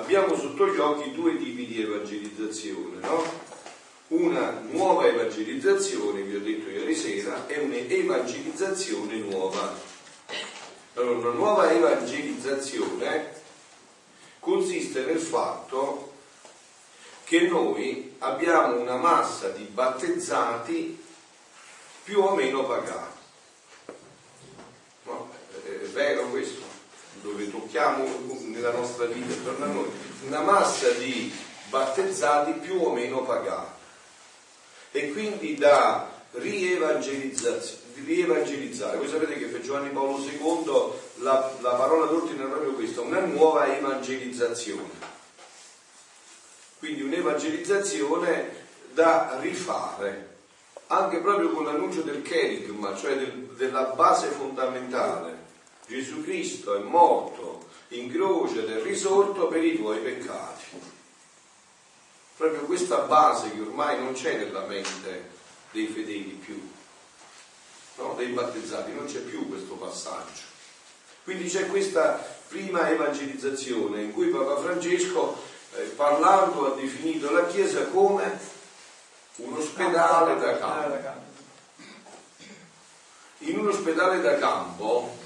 abbiamo sotto gli occhi due tipi di evangelizzazione, no? Una nuova evangelizzazione, vi ho detto ieri sera, e un'evangelizzazione nuova. Allora, una nuova evangelizzazione consiste nel fatto che noi abbiamo una massa di battezzati più o meno pagati. No, è vero? Dove tocchiamo nella nostra vita attorno a noi una massa di battezzati più o meno pagati e quindi da rievangelizzare. Voi sapete che per Giovanni Paolo II la, la parola d'ordine è proprio questa, una nuova evangelizzazione. Quindi un'evangelizzazione da rifare, anche proprio con l'annuncio del cherigma, cioè del, della base fondamentale. Gesù Cristo è morto in croce ed è risorto per i tuoi peccati. Proprio questa base che ormai non c'è nella mente dei fedeli più, no? dei battezzati, non c'è più questo passaggio. Quindi c'è questa prima evangelizzazione in cui Papa Francesco, eh, parlando, ha definito la Chiesa come un ospedale da campo. In un ospedale da campo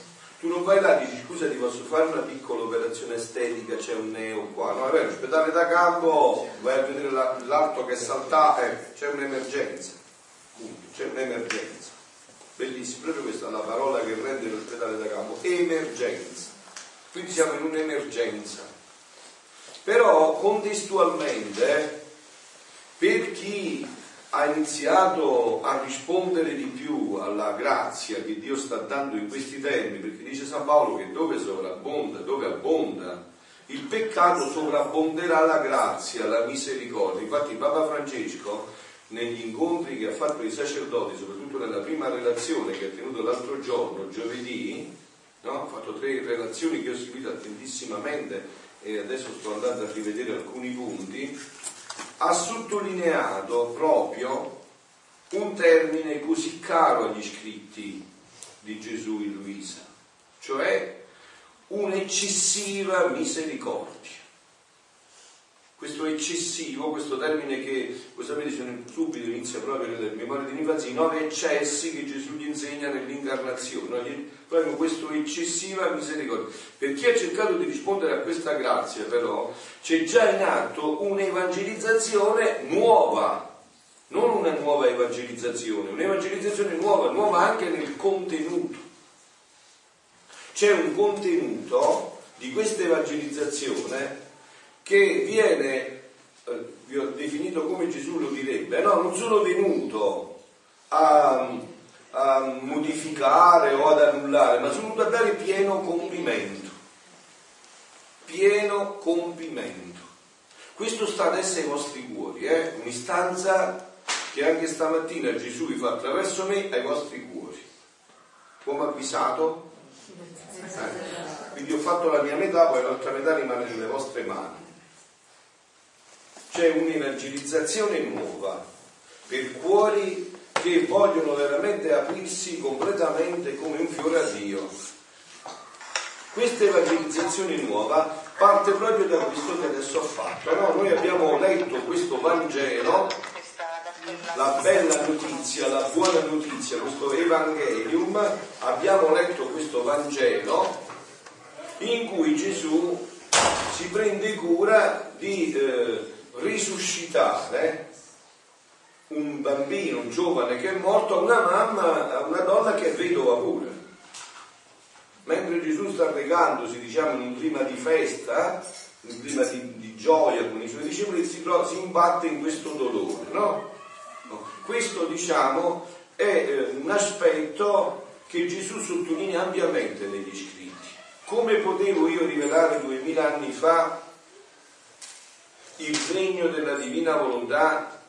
tu non vai là e dici scusa ti posso fare una piccola operazione estetica, c'è un neo qua, no, è l'ospedale da campo, vai a vedere l'alto che è saltato, eh, c'è un'emergenza, c'è un'emergenza. Bellissimo, proprio questa è la parola che rende l'ospedale da campo, emergenza. Quindi siamo in un'emergenza. Però contestualmente, per chi ha iniziato a rispondere di più alla grazia che Dio sta dando in questi termini, perché dice San Paolo che dove sovrabbonda, dove abbonda, il peccato sovrabbonderà la grazia, la misericordia. Infatti Papa Francesco, negli incontri che ha fatto i sacerdoti, soprattutto nella prima relazione che ha tenuto l'altro giorno, giovedì, no? ha fatto tre relazioni che ho seguito attentissimamente e adesso sto andando a rivedere alcuni punti, ha sottolineato proprio un termine così caro agli scritti di Gesù in Luisa, cioè un'eccessiva misericordia. Questo eccessivo, questo termine che, voi sapete, subito inizia proprio nelle memorie di infanzia, i nove eccessi che Gesù gli insegna nell'incarnazione, proprio questo eccessiva misericordia. Per chi ha cercato di rispondere a questa grazia, però, c'è già in atto un'evangelizzazione nuova, non una nuova evangelizzazione, un'evangelizzazione nuova, nuova anche nel contenuto. C'è un contenuto di questa evangelizzazione che viene, eh, vi ho definito come Gesù lo direbbe, no, non sono venuto a, a modificare o ad annullare, ma sono venuto a dare pieno compimento. Pieno compimento. Questo sta adesso ai vostri cuori, eh? un'istanza che anche stamattina Gesù vi fa attraverso me ai vostri cuori. Come avvisato? Eh. Quindi ho fatto la mia metà, poi l'altra metà rimane nelle vostre mani c'è un'evangelizzazione nuova per cuori che vogliono veramente aprirsi completamente come un fiore a Dio. Questa evangelizzazione nuova parte proprio da questo che adesso ho fatto. No? Noi abbiamo letto questo Vangelo, la bella notizia, la buona notizia, questo Evangelium, abbiamo letto questo Vangelo in cui Gesù si prende cura di... Eh, risuscitare un bambino, un giovane che è morto a una mamma, a una donna che è vedova pure. Mentre Gesù sta regandosi, diciamo, in un clima di festa, in un clima di, di gioia con i suoi discepoli, si, si imbatte in questo dolore, no? Questo, diciamo, è eh, un aspetto che Gesù sottolinea ampiamente negli scritti. Come potevo io rivelare duemila anni fa il segno della divina volontà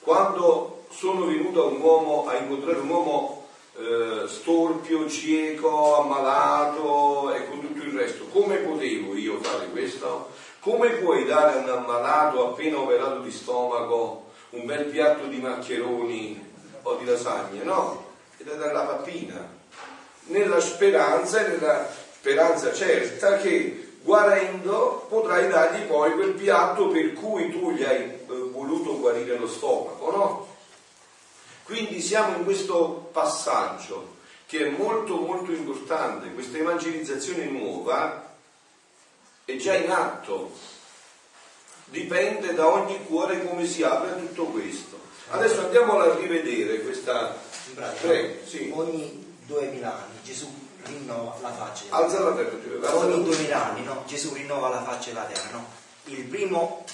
quando sono venuto a un uomo a incontrare un uomo eh, storpio, cieco, ammalato e con tutto il resto. Come potevo io fare questo? Come puoi dare a un ammalato appena operato di stomaco un bel piatto di maccheroni o di lasagne? No, è da dare la pappina, nella speranza e nella speranza certa che guarendo potrai dargli poi quel piatto per cui tu gli hai eh, voluto guarire lo stomaco, no? Quindi siamo in questo passaggio che è molto molto importante, questa evangelizzazione nuova è già in atto, dipende da ogni cuore come si apre a tutto questo. Adesso andiamo a rivedere questa... Prego, sì. Ogni 2000 anni Gesù rinnova la faccia della Alza la terra. Ogni 2000 anni no? Gesù rinnova la faccia della terra. No? Il primo,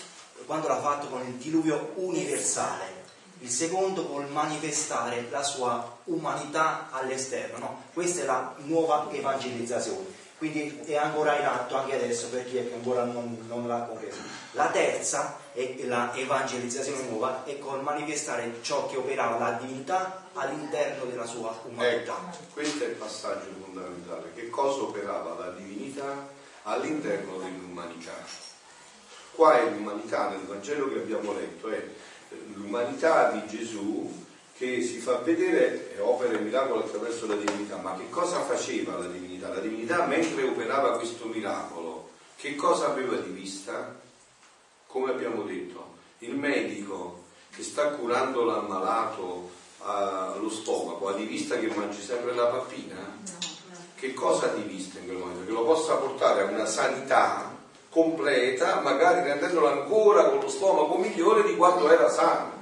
quando l'ha fatto con il diluvio universale, il secondo col manifestare la sua umanità all'esterno. No? Questa è la nuova evangelizzazione. Quindi è ancora in atto anche adesso per chi è ancora non, non l'ha compreso. La terza è la evangelizzazione nuova è col manifestare ciò che operava la divinità all'interno della sua umanità. Ecco, questo è il passaggio fondamentale. Che cosa operava la divinità all'interno dell'umanità? Qua è l'umanità nel Vangelo che abbiamo letto, è l'umanità di Gesù che si fa vedere e opera il miracolo attraverso la divinità. Ma che cosa faceva la divinità? La divinità mentre operava questo miracolo, che cosa aveva di vista? Come abbiamo detto, il medico che sta curando l'ammalato allo stomaco ha di vista che mangi sempre la pappina? Che cosa ha di vista in quel momento? Che lo possa portare a una sanità completa, magari rendendolo ancora con lo stomaco migliore di quanto era sano.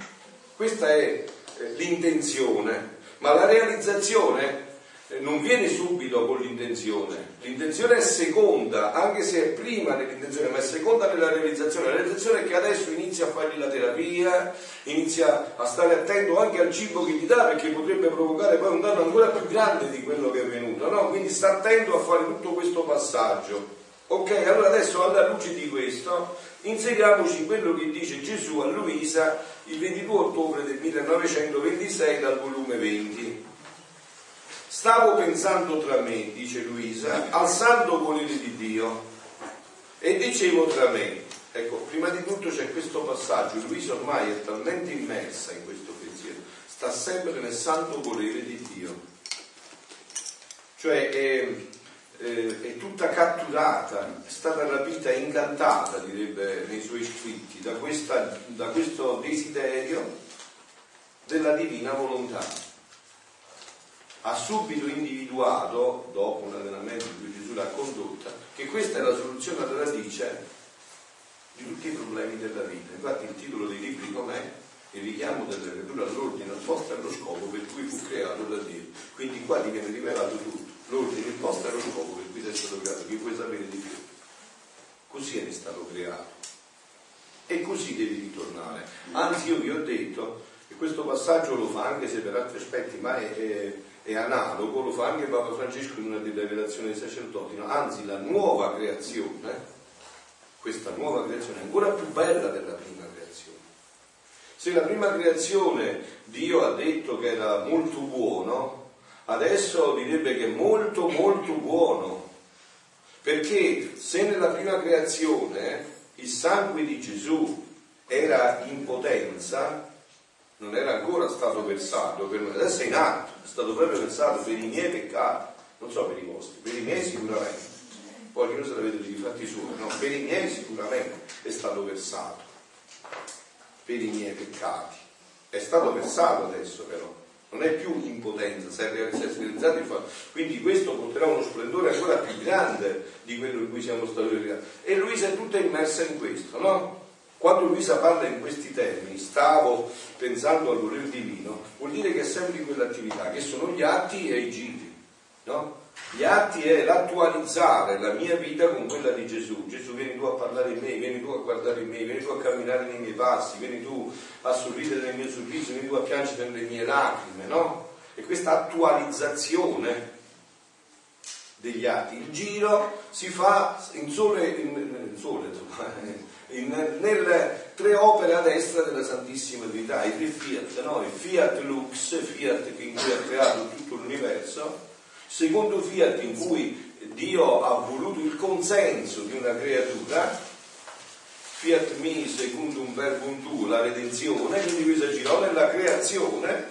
Questa è eh, l'intenzione, ma la realizzazione eh, non viene subito con l'intenzione, l'intenzione è seconda, anche se è prima dell'intenzione, ma è seconda nella realizzazione. La realizzazione è che adesso inizia a fargli la terapia, inizia a stare attento anche al cibo che gli dà, perché potrebbe provocare poi un danno ancora più grande di quello che è venuto, no? Quindi sta attento a fare tutto questo passaggio. Ok, allora adesso alla luce di questo inseriamoci quello che dice Gesù a Luisa il 22 ottobre del 1926 dal volume 20. Stavo pensando tra me, dice Luisa, al santo volere di Dio e dicevo tra me, ecco, prima di tutto c'è questo passaggio, Luisa ormai è talmente immersa in questo pensiero, sta sempre nel santo volere di Dio. Cioè, eh, eh, è tutta catturata, è stata rapita e incantata, direbbe nei suoi scritti, da, questa, da questo desiderio della divina volontà. Ha subito individuato, dopo un allenamento in cui Gesù l'ha condotta, che questa è la soluzione alla radice di tutti i problemi della vita. Infatti il titolo dei libri com'è? Il richiamo della creatura all'ordine apposta allo scopo per cui fu creato da Dio. Quindi qua ti viene rivelato tutto l'ordine imposto era lo scopo per cui sei stato creato, chi vuoi sapere di più. Così eri stato creato. E così devi ritornare. Anzi, io vi ho detto che questo passaggio lo fa anche se per altri aspetti, ma è, è, è analogo, lo fa anche Papa Francesco in una relazioni ai sacerdoti. No? Anzi, la nuova creazione, questa nuova creazione è ancora più bella della prima creazione. Se la prima creazione Dio ha detto che era molto buono, adesso direbbe che è molto molto buono, perché se nella prima creazione il sangue di Gesù era in potenza, non era ancora stato versato per noi, adesso è in atto, è stato proprio versato per i miei peccati, non so per i vostri, per i miei sicuramente, poi non se l'avete di fatti suoi, no, per i miei sicuramente è stato versato, per i miei peccati, è stato versato adesso però non è più in potenza, si è realizzato il fatto. Quindi questo porterà uno splendore ancora più grande di quello in cui siamo stati realizzati. E Luisa è tutta immersa in questo, no? Quando Luisa parla in questi termini, stavo pensando al volere divino, vuol dire che è sempre in quell'attività, che sono gli atti e i giri, no? Gli atti è l'attualizzare la mia vita con quella di Gesù. Gesù vieni tu a parlare in me, vieni tu a guardare in me, vieni tu a camminare nei miei passi, vieni tu a sorridere nel mio sorriso, vieni tu a piangere nelle mie lacrime, no? E questa attualizzazione degli atti, il giro si fa in sole, in, in sole in, nelle tre opere a destra della Santissima Trinità, i tre fiat, no? il fiat lux, fiat che in cui ha creato tutto l'universo, secondo fiat in cui Dio ha voluto il consenso di una creatura, fiat mi secondo un verbo tu, la redenzione, quindi questo girò nella creazione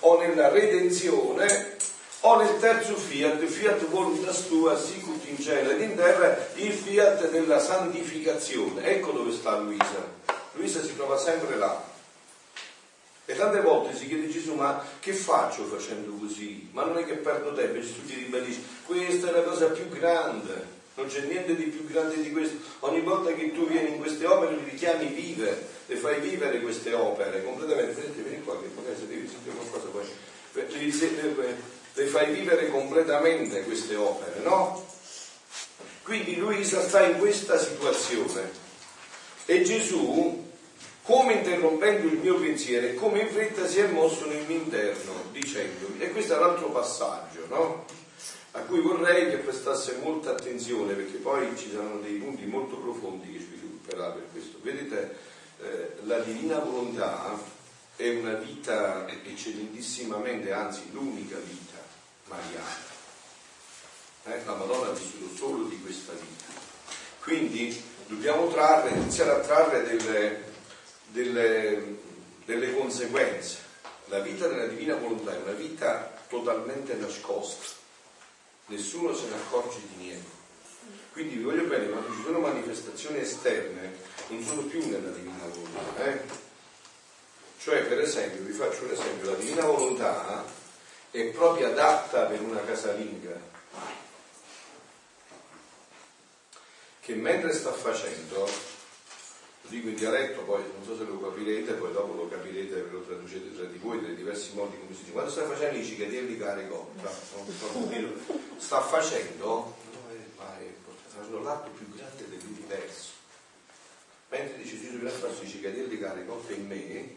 o nella redenzione o nel terzo fiat, fiat voluntas tua, sicut in cielo ed in terra, il fiat della santificazione. Ecco dove sta Luisa. Luisa si trova sempre là. E tante volte si chiede Gesù, ma che faccio facendo così? Ma non è che perdo tempo, Gesù ti ribellisce, questa è la cosa più grande, non c'è niente di più grande di questo. Ogni volta che tu vieni in queste opere li richiami vive, le fai vivere queste opere completamente. Vedete, vieni qua che magari se devi sentire qualcosa poi le fai vivere completamente queste opere, no? Quindi Luisa sta in questa situazione e Gesù, come interrompendo il mio pensiero, come in fretta si è mosso nel mio interno, dicendomi, e questo è l'altro passaggio, no? A cui vorrei che prestasse molta attenzione perché poi ci saranno dei punti molto profondi che svilupperà per questo. Vedete, eh, la divina volontà è una vita eccellentissimamente, anzi l'unica vita mariana. Eh? La Madonna ha vissuto solo di questa vita. Quindi dobbiamo trarre, iniziare a trarre delle, delle, delle conseguenze. La vita della divina volontà è una vita totalmente nascosta, nessuno se ne accorge di niente. Quindi vi voglio bene, quando ci sono manifestazioni esterne, non sono più nella divina volontà. Eh? Cioè, per esempio, vi faccio un esempio, la divina volontà è proprio adatta per una casalinga che mentre sta facendo, dico in dialetto, poi non so se lo capirete, poi dopo lo capirete e lo traducete tra di voi nei diversi modi come si dice, quando sta facendo i cicadielli caricotta, sta facendo, sta facendo l'atto più grande dell'universo. Mentre dice Gesù che fa i cicadielli caricotta in me,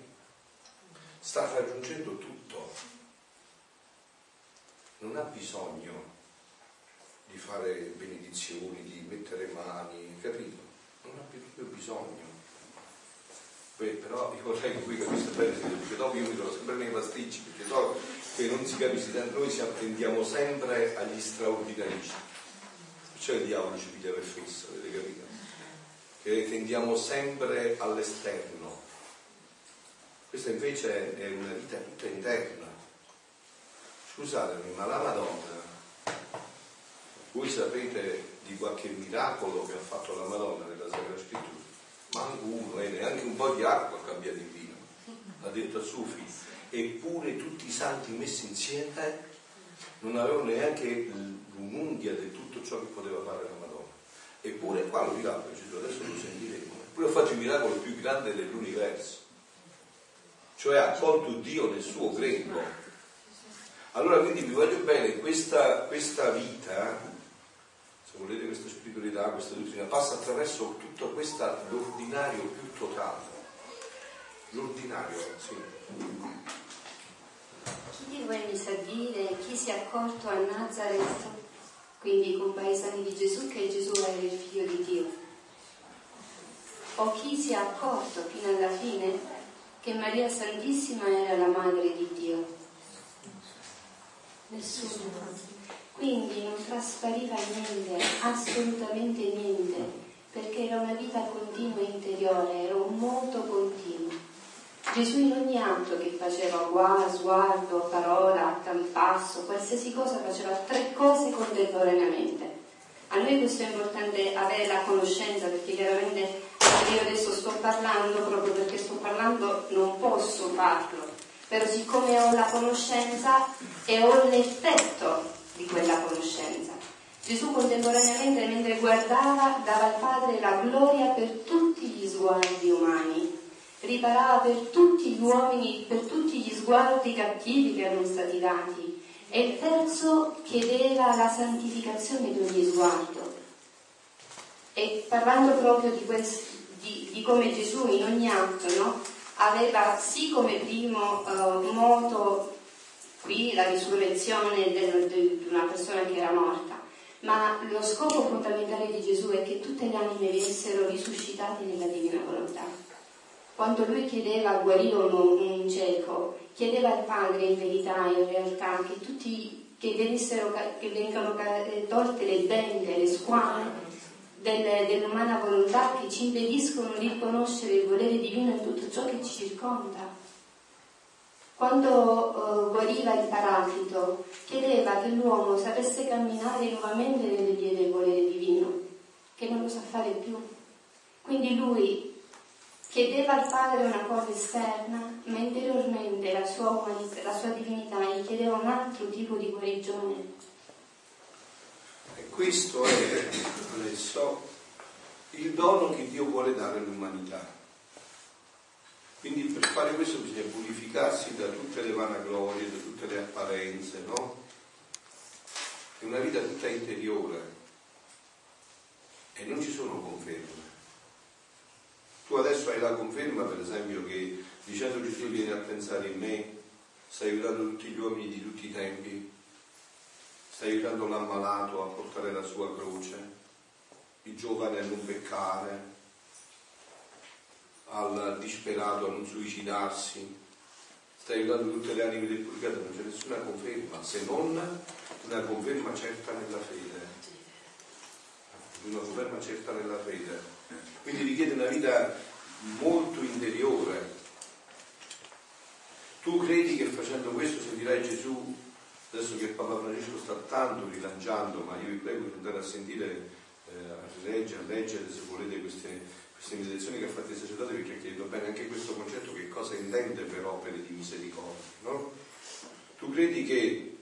sta raggiungendo tutto. Non ha bisogno di fare benedizioni, di mettere mani, capito? Non ha più bisogno. Però io vorrei che voi capiste bene, perché dopo io mi trovo sempre nei pasticci, perché so che non si capisce, noi ci attendiamo sempre agli straordinari. Perciò il diavolo ci piglia per fisso, avete capito? Che tendiamo sempre all'esterno questa invece è una vita tutta interna. Scusatemi, ma la Madonna, voi sapete di qualche miracolo che ha fatto la Madonna nella Sacra Scrittura? Manco uno, e eh, neanche un po' di acqua ha cambiato in vino, ha detto a figlio. Eppure tutti i santi messi insieme non avevano neanche un'unghia di tutto ciò che poteva fare la Madonna. Eppure qua lo Gesù, adesso lo sentiremo. Eppure ha fatto il miracolo più grande dell'universo cioè ha accolto Dio nel suo grembo. Allora quindi vi voglio bene, questa, questa vita, se volete questa spiritualità, questa dottrina, passa attraverso tutto questo l'ordinario più totale. L'ordinario, sì. Chi di voi mi sa dire chi si è accorto a Nazareth, quindi con paesani di Gesù, che Gesù era il figlio di Dio? O chi si è accorto fino alla fine che Maria Santissima era la madre di Dio. Nessuno. Quindi non traspariva niente, assolutamente niente, perché era una vita continua interiore, era un moto continuo. Gesù in ogni atto che faceva, guarda, sguardo, parola, passo, qualsiasi cosa faceva tre cose contemporaneamente. A noi questo è importante avere la conoscenza perché chiaramente io adesso sto parlando proprio perché sto parlando non posso farlo, però siccome ho la conoscenza e ho l'effetto di quella conoscenza. Gesù contemporaneamente mentre guardava dava al Padre la gloria per tutti gli sguardi umani, riparava per tutti gli uomini, per tutti gli sguardi cattivi che erano stati dati e il terzo chiedeva la santificazione di ogni sguardo. E parlando proprio di questo, di, di come Gesù in ogni atto no, aveva sì come primo uh, moto qui la risurrezione di una persona che era morta, ma lo scopo fondamentale di Gesù è che tutte le anime venissero risuscitate nella divina volontà. Quando lui chiedeva a guarire un, un cieco, chiedeva al Padre in verità, in realtà, che tutti che, che vengano tolte le bende, le squame, del, dell'umana volontà che ci impediscono di conoscere il volere divino in tutto ciò che ci circonda. Quando uh, guariva il paraclito, chiedeva che l'uomo sapesse camminare nuovamente nelle vie del volere divino, che non lo sa fare più. Quindi lui chiedeva al Padre una cosa esterna, ma interiormente la sua, la sua divinità gli chiedeva un altro tipo di guarigione. E questo è adesso il dono che Dio vuole dare all'umanità. Quindi per fare questo bisogna purificarsi da tutte le vanaglorie, da tutte le apparenze, no? È una vita tutta interiore e non ci sono conferme. Tu adesso hai la conferma, per esempio, che dicendo Gesù vieni a pensare in me, stai aiutando tutti gli uomini di tutti i tempi, stai aiutando l'ammalato a portare la sua croce, il giovane a non peccare, al disperato a non suicidarsi, sta aiutando tutte le anime del purgatorio, non c'è nessuna conferma, se non una conferma certa nella fede. Una conferma certa nella fede. Quindi richiede una vita molto interiore. Tu credi che facendo questo sentirai Gesù, adesso che Papa Francesco sta tanto rilanciando, ma io vi prego di andare a sentire, eh, a leggere, a leggere se volete queste meditazioni che ha fatto il sacerdote perché ha chiesto bene anche questo concetto che cosa intende per opere di misericordia. No? Tu credi che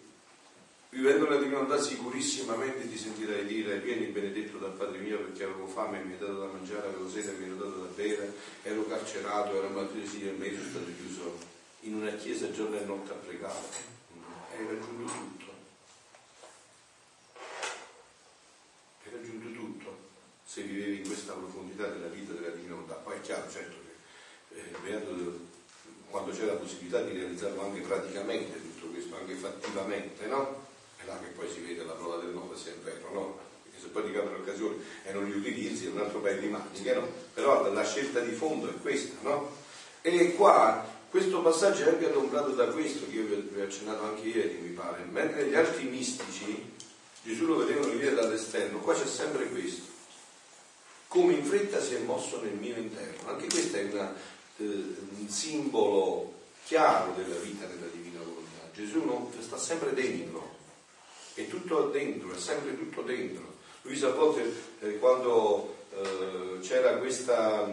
vivendo la divinità sicurissimamente ti sentirai dire vieni benedetto dal Padre mio perché avevo fame e mi hai dato da mangiare, avevo sete e mi hai dato da bere, ero carcerato, ero sì e me sono stato chiuso in una chiesa giorno e notte a pregare. Hai raggiunto tutto. Hai raggiunto tutto se vivevi in questa profondità della vita della divinità. Poi è chiaro, certo, che eh, quando c'è la possibilità di realizzarlo anche praticamente tutto questo, anche fattivamente, no? È là che poi si vede la prova del nome se è vero, no? Perché se poi ti capita l'occasione e non li utilizzi è un altro paio di maniche, no? Però la scelta di fondo è questa, no? E qua questo passaggio è anche adombrato da questo che io vi ho accennato anche ieri, mi pare. Mentre gli altri mistici Gesù lo vedevano venire dall'esterno, qua c'è sempre questo come in fretta si è mosso nel mio interno. Anche questo è una, eh, un simbolo chiaro della vita della divina volontà. Gesù non, sta sempre dentro, è tutto dentro, è sempre tutto dentro. Luisa a volte eh, quando eh, c'era questa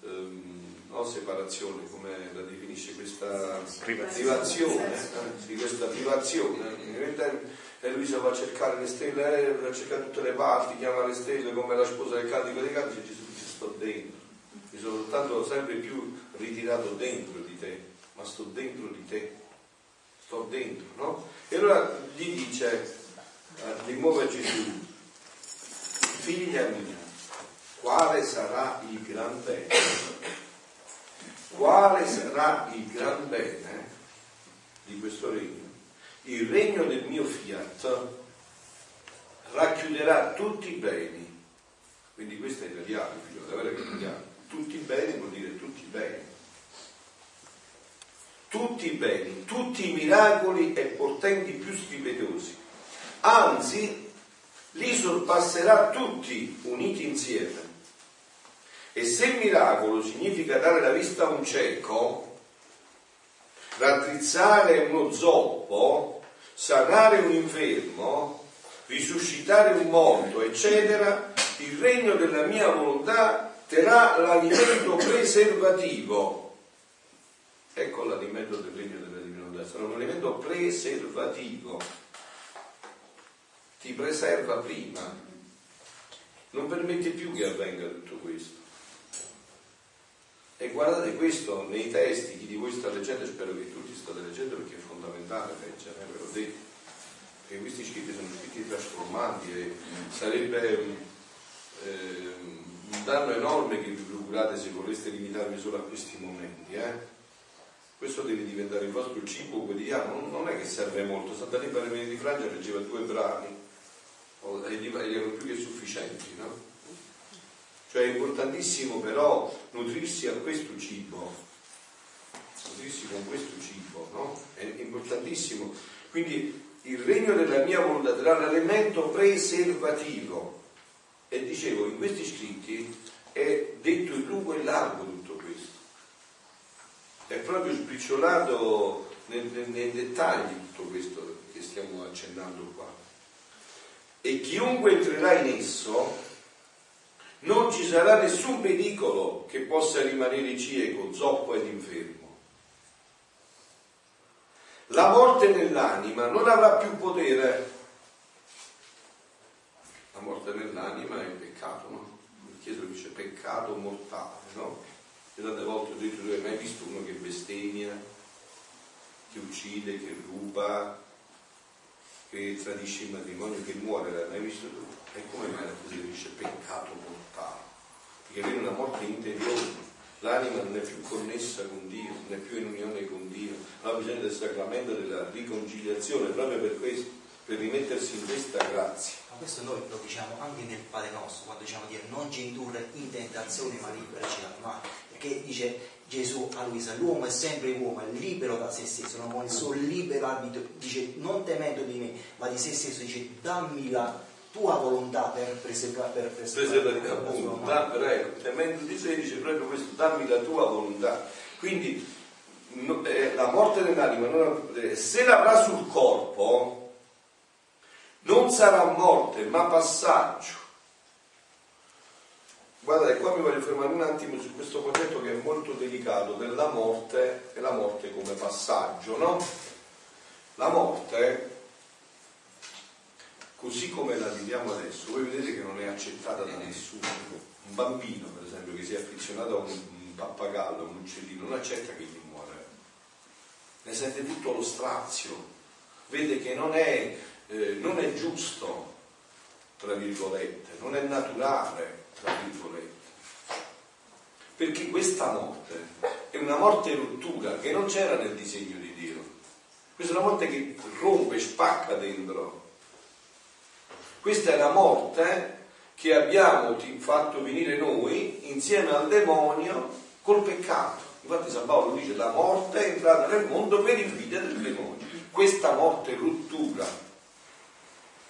ehm, no, separazione, come la definisce, questa privazione, eh, sì, questa privazione, e Luisa va a cercare le stelle, eh, va a cercare tutte le parti, chiama le stelle come la sposa del cantico dei canti, dice Gesù dice sto dentro, mi sono soltanto sempre più ritirato dentro di te, ma sto dentro di te, sto dentro, no? E allora gli dice eh, di nuovo a Gesù, figlia mia, quale sarà il gran bene? Quale sarà il gran bene di questo regno? Il regno del mio fiat racchiuderà tutti i beni. Quindi questo è italiano, figlio, da che è italiano. Tutti i beni vuol dire tutti i beni. Tutti i beni, tutti i miracoli e portenti più strepitosi. Anzi, li sorpasserà tutti uniti insieme. E se miracolo significa dare la vista a un cieco, raddrizzare uno zoppo, sanare un infermo, risuscitare un morto, eccetera, il regno della mia volontà terrà l'alimento preservativo. Ecco l'alimento del regno della divinità, sarà un alimento preservativo. Ti preserva prima, non permette più che avvenga tutto questo. E guardate questo nei testi, chi di voi sta leggendo, spero che tutti state leggendo perché è fondamentale leggere, eh, ve l'ho detto, perché questi scritti sono scritti trasformanti e sarebbe eh, un danno enorme che vi procurate se voleste limitarvi solo a questi momenti. Eh? Questo deve diventare il vostro cibo quotidiano, non è che serve molto, Santa Libera di Francia leggeva due brani erano più che sufficienti, no? Cioè è importantissimo però nutrirsi a questo cibo, nutrirsi con questo cibo, no? È importantissimo. Quindi il regno della mia volontà sarà l'elemento preservativo. E dicevo, in questi scritti è detto in lungo e largo tutto questo. è proprio spicciolato nei, nei, nei dettagli tutto questo che stiamo accennando qua. E chiunque entrerà in esso, non ci sarà nessun pericolo che possa rimanere cieco, zoppo ed infermo. La morte nell'anima non avrà più potere. La morte nell'anima è peccato, no? Il Chiesa dice peccato mortale, no? E tante volte ho detto, tu hai mai visto uno che bestemmia, che uccide, che ruba, che tradisce il matrimonio, che muore, l'hai mai visto tu? E come mai la Chiesa dice peccato mortale? Perché viene una morte interiore l'anima non è più connessa con Dio, non è più in unione con Dio, ha bisogno del sacramento della riconciliazione proprio per questo, per rimettersi in questa grazia. Ma questo noi lo diciamo anche nel Padre nostro, quando diciamo di non ci indurre in tentazione ma liberaci dal male, perché dice Gesù a Luisa, l'uomo è sempre uomo, è libero da se stesso, non vuole il suo libero arbitro, dice non temendo di me, ma di se stesso, dice dammi la tua volontà per preservare, per preservare appunto, da, ecco, temendo di sé dice proprio questo, dammi la tua volontà. Quindi no, eh, la morte dell'anima, non, eh, se l'avrà sul corpo, non sarà morte, ma passaggio. Guardate, qua mi voglio fermare un attimo su questo concetto che è molto delicato della morte e la morte come passaggio, no? La morte così come la viviamo adesso, voi vedete che non è accettata da nessuno. Un bambino, per esempio, che si è affezionato a un, pappagallo, a un uccellino, non accetta che gli muore. Ne sente tutto lo strazio, vede che non è, eh, non è giusto, tra virgolette, non è naturale, tra virgolette. Perché questa morte è una morte rottura che non c'era nel disegno di Dio. Questa è una morte che rompe, spacca dentro questa è la morte che abbiamo fatto venire noi insieme al demonio col peccato. Infatti San Paolo dice la morte è entrata nel mondo per invidia del demonio. Questa morte rottura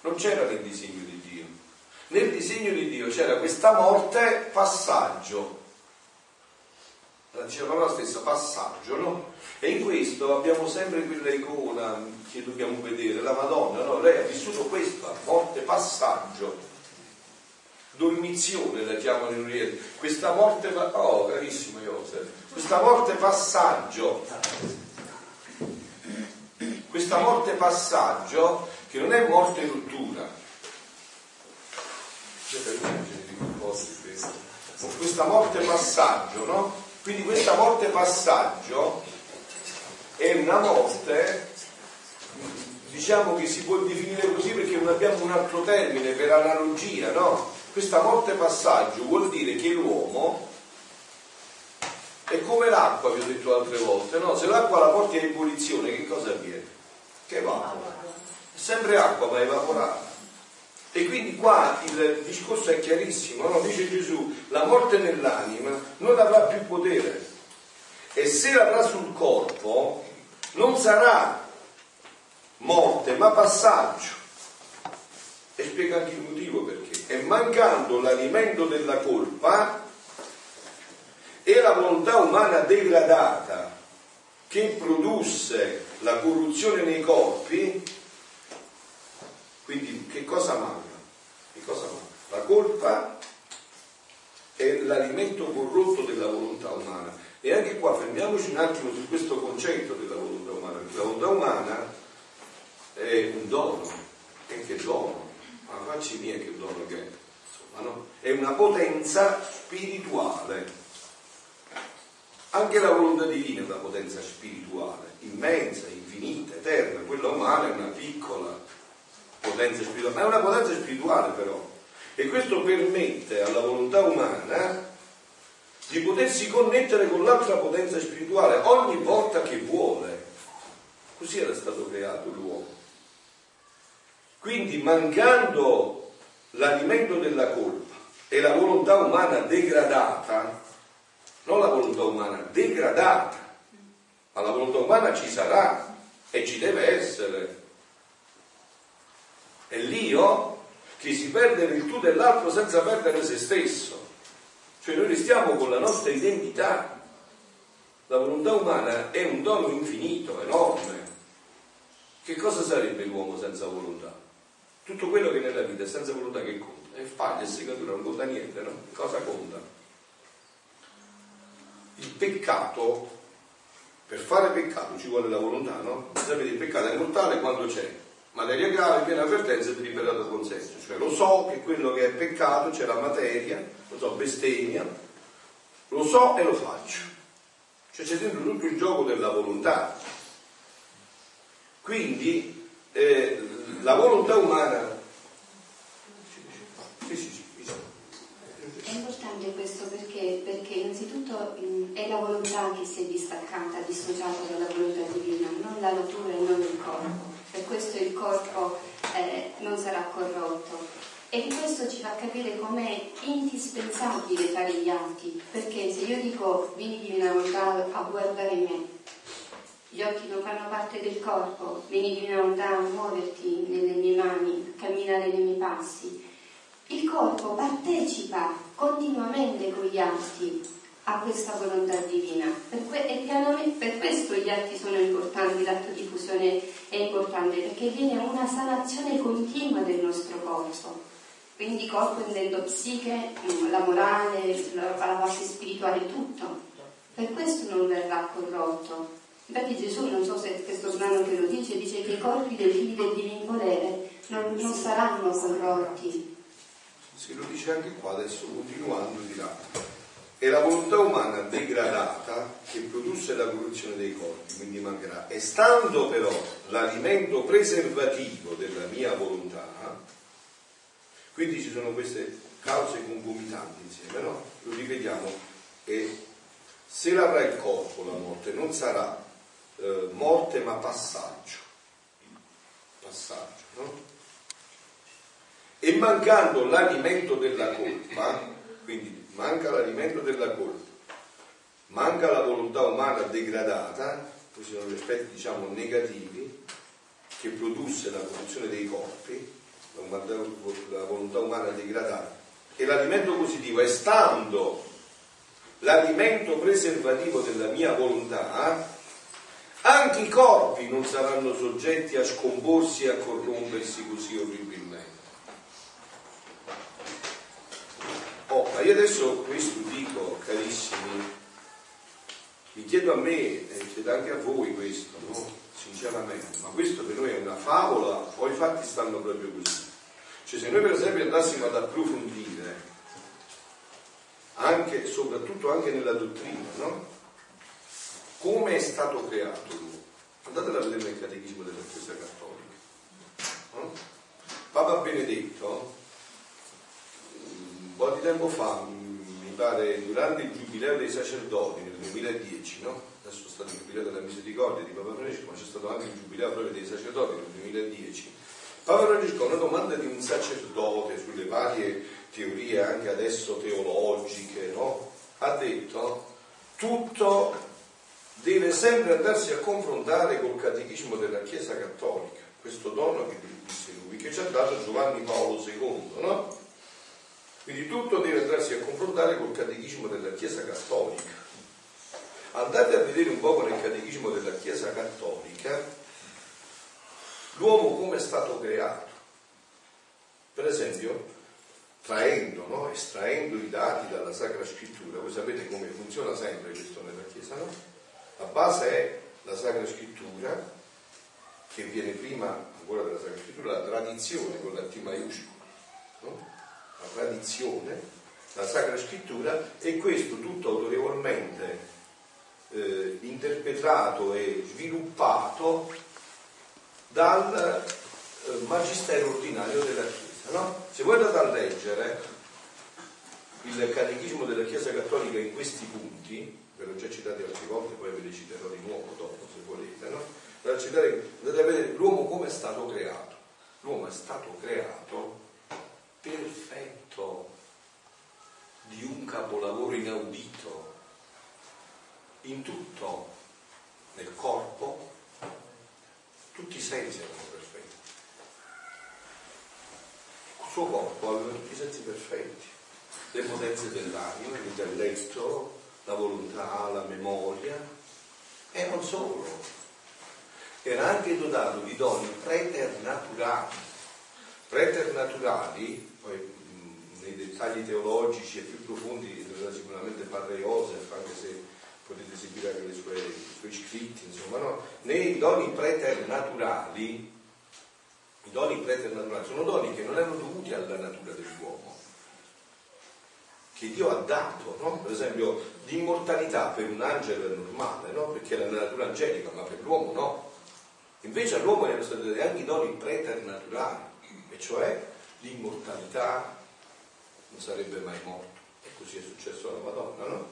non c'era nel disegno di Dio. Nel disegno di Dio c'era questa morte passaggio. La dice la stessa, passaggio, no? E in questo abbiamo sempre quella icona che dobbiamo vedere, la Madonna, no? Lei ha vissuto questa morte passaggio, dormizione la chiamano in Oriente, questa morte, oh carissimo Joseph, questa morte passaggio, questa morte passaggio che non è morte rottura. Questa morte passaggio, no? Quindi questa morte passaggio è una morte, diciamo che si può definire così perché non abbiamo un altro termine per analogia, no? Questa morte passaggio vuol dire che l'uomo è come l'acqua, vi ho detto altre volte, no? Se l'acqua la porti a ebollizione, che cosa avviene? Che evapora. È sempre acqua ma evaporata. E quindi qua il discorso è chiarissimo, no? dice Gesù, la morte nell'anima non avrà più potere e se l'avrà sul corpo non sarà morte ma passaggio. E spiega anche il motivo perché. E mancando l'alimento della colpa e la volontà umana degradata che produsse la corruzione nei corpi, quindi che cosa manca? Cosa manca? La colpa è l'alimento corrotto della volontà umana. E anche qua fermiamoci un attimo su questo concetto della volontà umana, la volontà umana è un dono, è che dono, ma facci mia che dono che è, insomma, no? È una potenza spirituale. Anche la volontà divina è una potenza spirituale, immensa, infinita, eterna, quella umana è una piccola potenza spirituale, ma è una potenza spirituale però. E questo permette alla volontà umana di potersi connettere con l'altra potenza spirituale ogni volta che vuole. Così era stato creato l'uomo. Quindi mancando l'alimento della colpa e la volontà umana degradata, non la volontà umana degradata, ma la volontà umana ci sarà e ci deve essere è l'io che si perde nel tu dell'altro senza perdere se stesso. Cioè noi restiamo con la nostra identità. la volontà umana è un dono infinito, enorme. Che cosa sarebbe l'uomo senza volontà? Tutto quello che nella vita è senza volontà che conta? È faglia, è segatura, non conta niente, no? Cosa conta? Il peccato, per fare peccato ci vuole la volontà, no? Sapete, il peccato è mortale quando c'è materia grave, piena avvertenza e deliberato consenso. Cioè lo so che quello che è peccato c'è la materia, lo so, bestemmia, lo so e lo faccio. Cioè c'è dentro tutto il gioco della volontà. Quindi eh, la volontà umana... Sì, sì, sì, è importante questo perché, perché innanzitutto mh, è la volontà che si è distaccata, dissociata dalla volontà divina, non la natura e non il corpo. Per questo il corpo eh, non sarà corrotto. E questo ci fa capire com'è indispensabile fare gli atti, perché se io dico vieni divina volontà a guardare me, gli occhi non fanno parte del corpo, vieni di una volontà a muoverti nelle mie mani, a camminare nei miei passi. Il corpo partecipa continuamente con gli atti a questa volontà divina. Per, que- per questo gli atti sono importanti, l'atto di fusione è importante, perché viene una sanazione continua del nostro corpo. Quindi corpo intendo psiche, la morale, la, la parte spirituale, tutto. Per questo non verrà corrotto. Infatti Gesù, non so se questo brano che lo dice, dice che i corpi dei figli del divin volere non, non saranno corrotti. Se lo dice anche qua, adesso continuando dirà, è la volontà umana degradata che produsse la corruzione dei corpi, quindi mancherà. E stando però l'alimento preservativo della mia volontà, quindi ci sono queste cause concomitanti insieme, no? Lo ripetiamo, e se l'avrà il corpo la morte non sarà eh, morte ma passaggio. Passaggio, no? E mancando l'alimento della colpa, quindi manca l'alimento della colpa, manca la volontà umana degradata, questi sono gli aspetti diciamo negativi che produsse la corruzione dei corpi, la volontà umana degradata, e l'alimento positivo è stando l'alimento preservativo della mia volontà, anche i corpi non saranno soggetti a scomporsi e a corrompersi così orribilmente. Oh, ma io adesso questo dico, carissimi, mi chiedo a me e chiedo anche a voi questo, no? sinceramente, ma questo per noi è una favola o i fatti stanno proprio così? Cioè se noi per esempio andassimo ad approfondire, anche, soprattutto anche nella dottrina, no? come è stato creato l'uomo. Andatela a vedere nel catechismo della Chiesa Cattolica. No? Papa Benedetto, po' di tempo fa, mi pare durante il giubileo dei sacerdoti nel 2010, no? adesso è stato il giubileo della misericordia di Papa Francesco, ma c'è stato anche il giubileo proprio dei sacerdoti nel 2010. Papa Francesco, una domanda di un sacerdote sulle varie teorie anche adesso teologiche, no? ha detto tutto deve sempre andarsi a confrontare col catechismo della Chiesa Cattolica, questo dono che disse lui, che ci ha dato Giovanni Paolo II, no? Quindi tutto deve andarsi a confrontare col catechismo della Chiesa Cattolica. Andate a vedere un po' nel catechismo della Chiesa Cattolica l'uomo come è stato creato. Per esempio, traendo, no? estraendo i dati dalla Sacra Scrittura, voi sapete come funziona sempre questo nella Chiesa, no? La base è la Sacra Scrittura, che viene prima ancora della Sacra Scrittura, la tradizione con la T maiuscola, no? La tradizione, la Sacra Scrittura e questo tutto autorevolmente eh, interpretato e sviluppato dal eh, Magistero ordinario della Chiesa. No? Se voi andate a leggere il Catechismo della Chiesa Cattolica in questi punti, ve l'ho già citato altre volte, poi ve li citerò di nuovo dopo se volete, no? Andate a vedere l'uomo come è stato creato. L'uomo è stato creato perfetto, di un capolavoro inaudito, in tutto, nel corpo, tutti i sensi erano perfetti. Il suo corpo aveva tutti i sensi perfetti, le potenze dell'anima, l'intelletto, la volontà, la memoria, E non solo, era anche dotato di doni preternaturali. Preternaturali, dettagli teologici e più profondi dovrà sicuramente fare Joseph, anche se potete seguire anche i suoi, suoi scritti, insomma, no? Nei doni preternaturali, i doni preternaturali sono doni che non erano dovuti alla natura dell'uomo, che Dio ha dato, no? Per esempio l'immortalità per un angelo è normale, no? Perché è la natura angelica, ma per l'uomo no. Invece all'uomo erano stati dati anche i doni preternaturali, e cioè l'immortalità non sarebbe mai morto. E così è successo alla Madonna, no?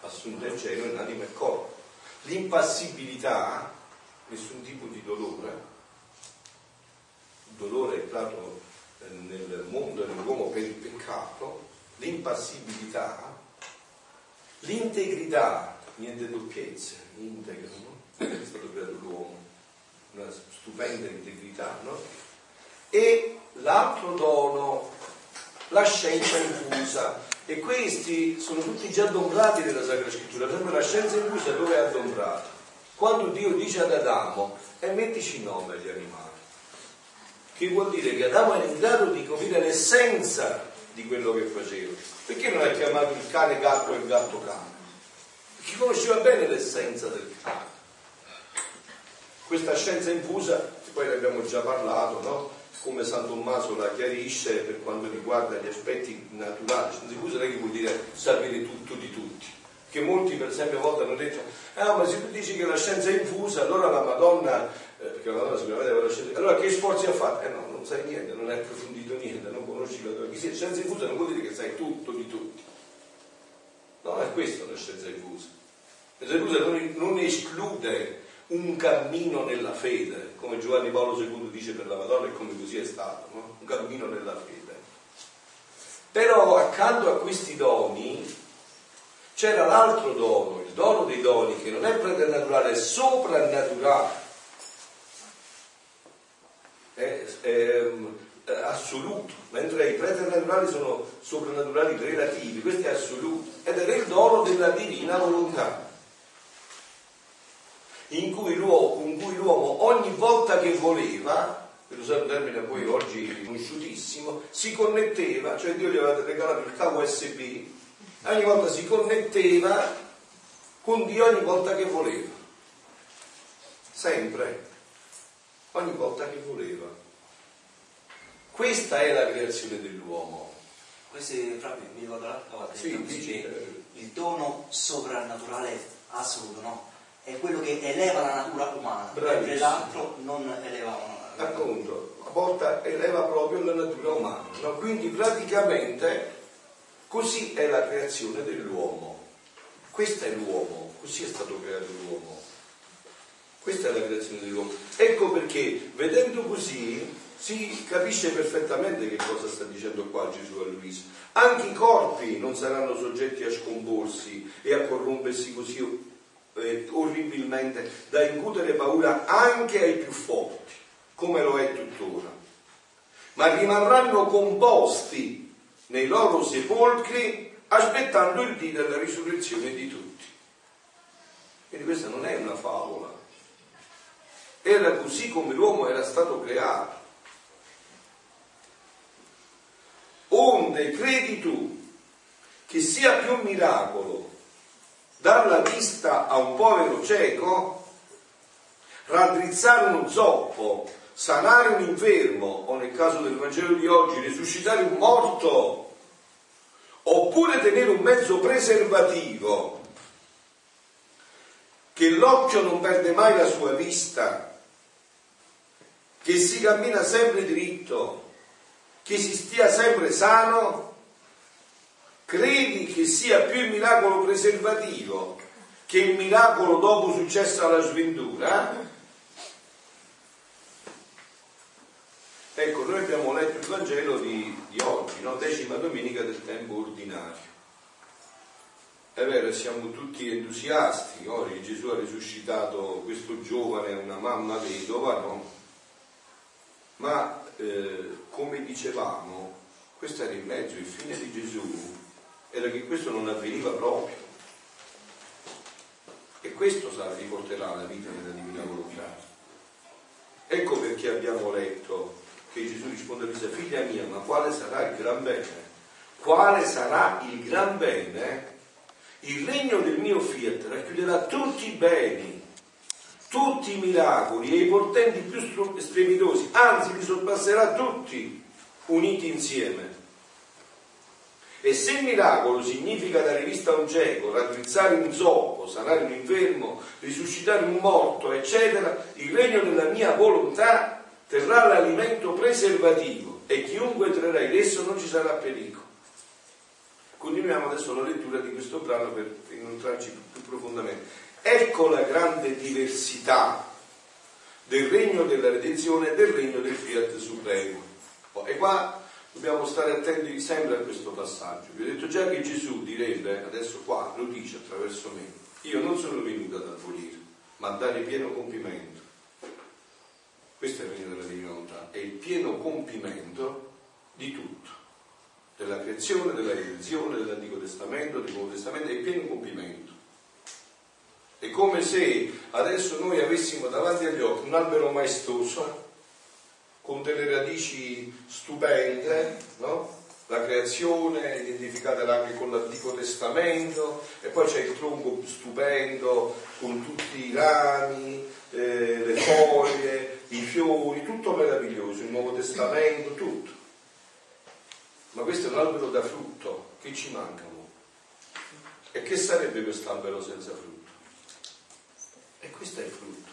assunta in cielo in anima e corpo. L'impassibilità, nessun tipo di dolore, il dolore è entrato eh, nel mondo nell'uomo per il peccato, l'impassibilità, l'integrità, niente doppiezze, integro, no? è stato creato l'uomo, una stupenda integrità, no? E l'altro dono, la scienza infusa, e questi sono tutti già adombrati nella Sacra Scrittura. Per esempio la scienza infusa dove è adombrata? Quando Dio dice ad Adamo, e mettici il nome agli animali. Che vuol dire che Adamo è in grado di capire l'essenza di quello che faceva. Perché non ha chiamato il cane gatto e il gatto cane? Perché conosceva bene l'essenza del cane. Questa scienza infusa, poi ne abbiamo già parlato, no? Come San Tommaso la chiarisce per quanto riguarda gli aspetti naturali. Scienza infusa non è che vuol dire sapere tutto di tutti. Che molti per esempio a volte hanno detto, ah ma se tu dici che la scienza è infusa, allora la Madonna, eh, perché la Madonna sicuramente aveva la scienza, allora che sforzi ha fatto? Eh no, non sai niente, non hai approfondito niente, non conosci la tua... Chi sia scienza infusa non vuol dire che sai tutto di tutti. No, è questo la scienza infusa. La scienza infusa non, non esclude un cammino nella fede, come Giovanni Paolo II dice per la Madonna e come così è stato, no? un cammino nella fede. Però accanto a questi doni c'era l'altro dono, il dono dei doni, che non è preternaturale, è soprannaturale. È, è, è assoluto, mentre i preternaturali sono soprannaturali relativi, questo è assoluto, ed era il dono della divina volontà cui l'uomo, con cui l'uomo ogni volta che voleva, per usare un termine poi oggi conosciutissimo, si connetteva, cioè Dio gli aveva regalato il cavo USB, ogni volta si connetteva con Dio ogni volta che voleva. Sempre, ogni volta che voleva. Questa è la creazione dell'uomo. Questo è proprio, mi ricordo l'altra volta, sì, dice, il dono soprannaturale assoluto, no? È quello che eleva la natura umana, mentre l'altro non eleva la natura. Appunto, porta, eleva proprio la natura umana. No? Quindi praticamente così è la creazione dell'uomo. Questo è l'uomo, così è stato creato l'uomo. Questa è la creazione dell'uomo. Ecco perché, vedendo così, si capisce perfettamente che cosa sta dicendo qua Gesù a Luisa. Anche i corpi non saranno soggetti a scomporsi e a corrompersi così eh, orribilmente da incutere paura anche ai più forti, come lo è tuttora, ma rimarranno composti nei loro sepolcri aspettando il dì della risurrezione di tutti. Quindi questa non è una favola, era così come l'uomo era stato creato. Onde credi tu che sia più miracolo dar la vista a un povero cieco, raddrizzare uno zoppo, sanare un infermo o nel caso del Vangelo di oggi risuscitare un morto, oppure tenere un mezzo preservativo che l'occhio non perde mai la sua vista, che si cammina sempre dritto, che si stia sempre sano, credi che sia più il miracolo preservativo che il miracolo dopo successo alla sventura? Ecco, noi abbiamo letto il Vangelo di, di oggi, no? decima domenica del tempo ordinario. È vero, siamo tutti entusiasti, oggi Gesù ha risuscitato questo giovane, una mamma vedova, no? Ma eh, come dicevamo, questo era in mezzo, il fine di Gesù era che questo non avveniva proprio. E questo sarà, riporterà alla vita della divina volontà. Ecco perché abbiamo letto che Gesù risponde a Luisa, figlia mia, ma quale sarà il gran bene? Quale sarà il gran bene? Il regno del mio fiat racchiuderà tutti i beni, tutti i miracoli e i portenti più strepitosi, anzi li sorpasserà tutti uniti insieme. E se miracolo significa dare vista a un cieco, raddrizzare un zoppo, sanare un infermo, risuscitare un morto, eccetera, il regno della mia volontà terrà l'alimento preservativo e chiunque entrerà in esso non ci sarà pericolo. Continuiamo adesso la lettura di questo brano per inoltrarci più profondamente. Ecco la grande diversità del regno della redenzione e del regno del fiat supremo. E qua dobbiamo stare attenti sempre a questo passaggio. Vi ho detto già che Gesù direbbe, adesso qua lo dice attraverso me, io non sono venuto ad abolire, ma a dare pieno compimento. Questo è il regno della divinità, è il pieno compimento di tutto, della creazione, della redenzione, dell'Antico Testamento, del Nuovo Testamento, è il pieno compimento. È come se adesso noi avessimo davanti agli occhi un albero maestoso con delle radici stupende, no? la creazione identificata anche con l'Antico Testamento e poi c'è il tronco stupendo con tutti i rami, eh, le foglie, i fiori, tutto meraviglioso, il Nuovo Testamento, tutto. Ma questo è un albero da frutto, che ci mancano? E che sarebbe quest'albero senza frutto? E questo è il frutto.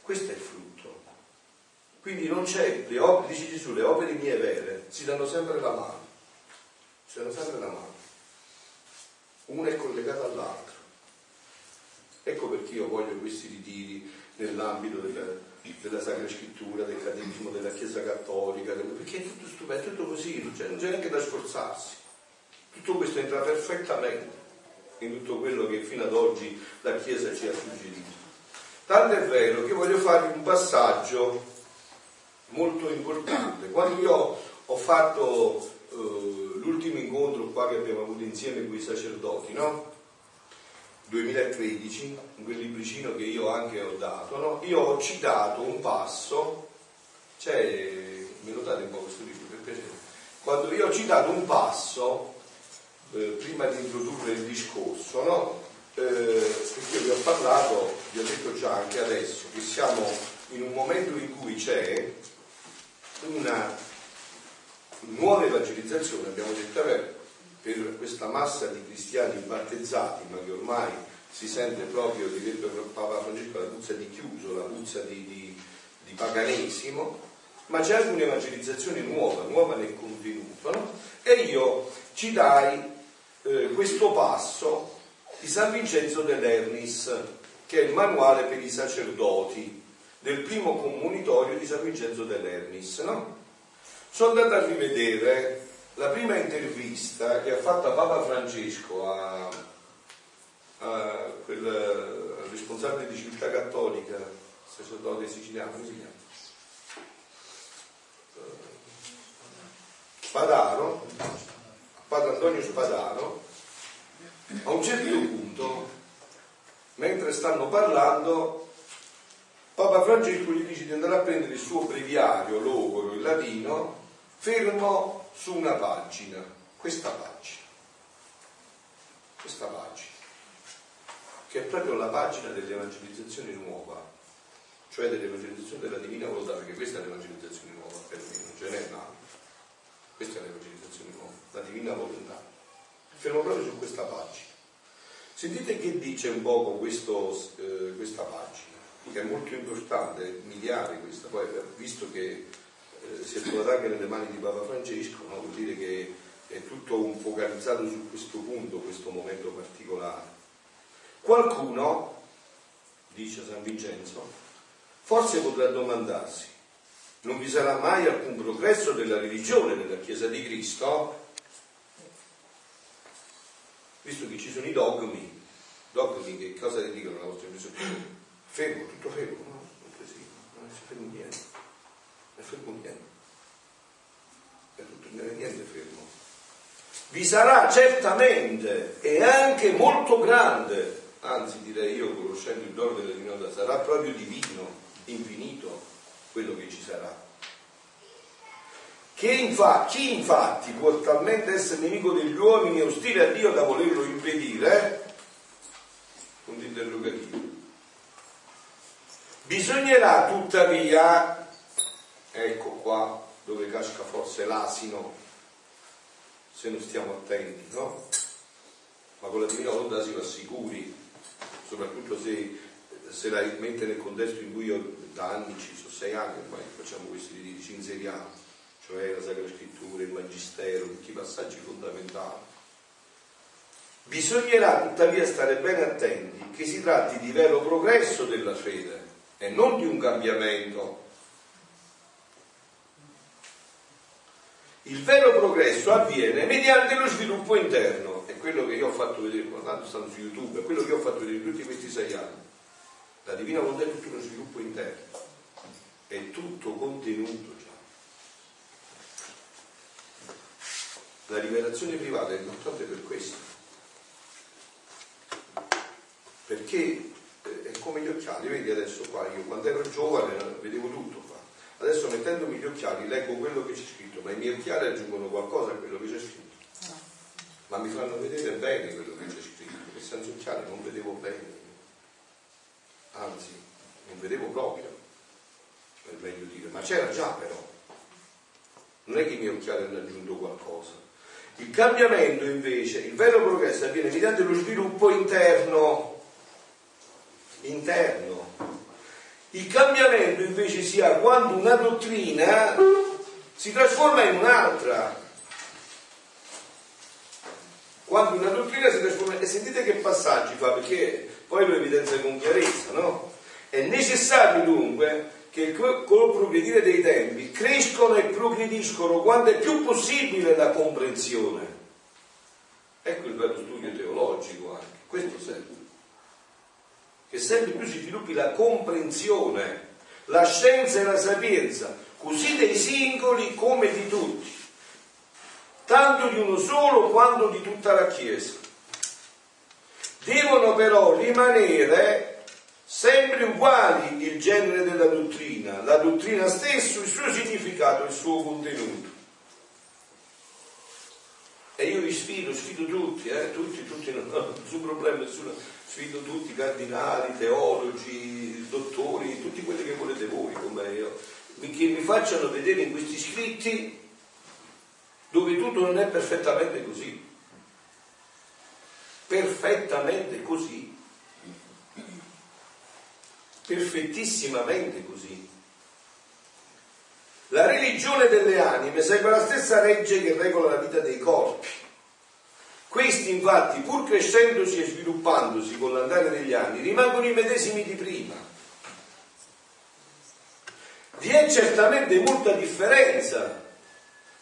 Questo è il frutto. Quindi non c'è, le opere, dice Gesù, le opere mie vere si danno sempre la mano, si danno sempre la mano. Una è collegata all'altra. Ecco perché io voglio questi ritiri nell'ambito della, della Sacra Scrittura, del Catechismo della Chiesa Cattolica, perché è tutto stupendo, è tutto così, c'è, non c'è neanche da sforzarsi. Tutto questo entra perfettamente in tutto quello che fino ad oggi la Chiesa ci ha suggerito. Tanto è vero che voglio farvi un passaggio molto importante. Quando io ho fatto eh, l'ultimo incontro qua che abbiamo avuto insieme con i sacerdoti, no? 2013, in quel libricino che io anche ho dato, no? io ho citato un passo, cioè, me lo date un po' questo libro per piacere, quando io ho citato un passo, eh, prima di introdurre il discorso, no? eh, perché vi ho parlato, vi ho detto già anche adesso, che siamo in un momento in cui c'è una nuova evangelizzazione, abbiamo detto, beh, per questa massa di cristiani battezzati, ma che ormai si sente proprio, direbbe Papa Francesco, la puzza di chiuso, la puzza di, di, di paganesimo, ma c'è anche un'evangelizzazione nuova, nuova nel contenuto, no? E io ci dai eh, questo passo di San Vincenzo dell'Ernis, che è il manuale per i sacerdoti del primo comunitorio di San Vincenzo dell'Ernis, no? Sono andato a rivedere la prima intervista che ha fatto Papa Francesco a, a quel responsabile di civiltà cattolica, sacerdote siciliano, come si chiama? Spadaro, padre Antonio Spadaro, a un certo punto, mentre stanno parlando, Papa Francesco gli dice di andare a prendere il suo breviario logoro in latino fermo su una pagina, questa pagina, questa pagina, che è proprio la pagina dell'evangelizzazione nuova, cioè dell'evangelizzazione della divina volontà, perché questa è l'evangelizzazione nuova per me, non ce n'è un'altra. Questa è l'evangelizzazione nuova, la divina volontà. Fermo proprio su questa pagina. Sentite che dice un poco questo, eh, questa pagina che è molto importante, miliare questa, poi visto che eh, si è trovata anche nelle mani di Papa Francesco, no? vuol dire che è tutto un focalizzato su questo punto, questo momento particolare. Qualcuno, dice San Vincenzo, forse potrà domandarsi, non vi sarà mai alcun progresso della religione della Chiesa di Cristo? Visto che ci sono i dogmi, dogmi che cosa dicono la vostra religione? Fermo, tutto fermo, no? Non così, non si fermo niente, non è fermo niente, è tutto niente fermo. Vi sarà certamente e anche molto grande anzi direi io conoscendo il dono della divinità, sarà proprio divino, infinito quello che ci sarà. Che infa- chi infatti può talmente essere nemico degli uomini e ostile a Dio da volerlo impedire? Punto interrogativo. Bisognerà tuttavia, ecco qua dove casca forse l'asino, se non stiamo attenti, no? Ma con la divina volontà si va sicuri, soprattutto se, se la mette nel contesto in cui io da anni ci sono sei anni ormai facciamo questi ritiri, ci inseriamo, cioè la Sacra Scrittura, il Magistero, tutti i passaggi fondamentali. Bisognerà tuttavia stare bene attenti che si tratti di vero progresso della fede e non di un cambiamento. Il vero progresso avviene mediante lo sviluppo interno, è quello che io ho fatto vedere, guardate, stanno su YouTube, è quello che ho fatto vedere tutti questi sei anni. La divina volontà è tutto uno sviluppo interno, è tutto contenuto già. La rivelazione privata è importante per questo, perché è come gli occhiali, vedi adesso qua, io quando ero giovane vedevo tutto qua, adesso mettendomi gli occhiali leggo quello che c'è scritto, ma i miei occhiali aggiungono qualcosa a quello che c'è scritto, ma mi fanno vedere bene quello che c'è scritto, perché senza occhiali non vedevo bene, anzi non vedevo proprio, per meglio dire, ma c'era già però, non è che i miei occhiali hanno aggiunto qualcosa. Il cambiamento invece, il vero progresso avviene mediante lo sviluppo interno interno. Il cambiamento invece si ha quando una dottrina si trasforma in un'altra. Quando una dottrina si trasforma e sentite che passaggi fa perché poi lo evidenzia con chiarezza, no? È necessario dunque che col progredire dei tempi crescono e progrediscono quando è più possibile la comprensione. Ecco il vero studio teologico anche, questo serve che sempre più si sviluppi la comprensione, la scienza e la sapienza, così dei singoli come di tutti, tanto di uno solo quanto di tutta la Chiesa. Devono però rimanere sempre uguali il genere della dottrina, la dottrina stessa, il suo significato, il suo contenuto. E io vi sfido, sfido tutti, eh, tutti, tutti, non ho nessun problema, nessuno sfido tutti cardinali, teologi, dottori, tutti quelli che volete voi come io, che mi facciano vedere in questi scritti dove tutto non è perfettamente così. Perfettamente così. Perfettissimamente così. La religione delle anime segue la stessa legge che regola la vita dei corpi. Questi infatti, pur crescendosi e sviluppandosi con l'andare degli anni, rimangono i medesimi di prima. Vi è certamente molta differenza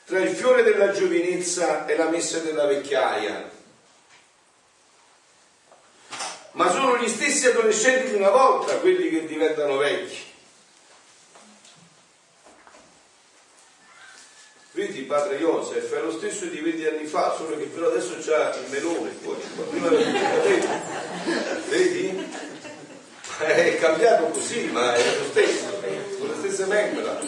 tra il fiore della giovinezza e la messa della vecchiaia, ma sono gli stessi adolescenti di una volta quelli che diventano vecchi. Vedi padre Josef, è lo stesso di 20 anni fa, solo che però adesso c'ha il melone fuori, prima vedi? vedi? È cambiato così, ma è lo stesso, con le stesse membra.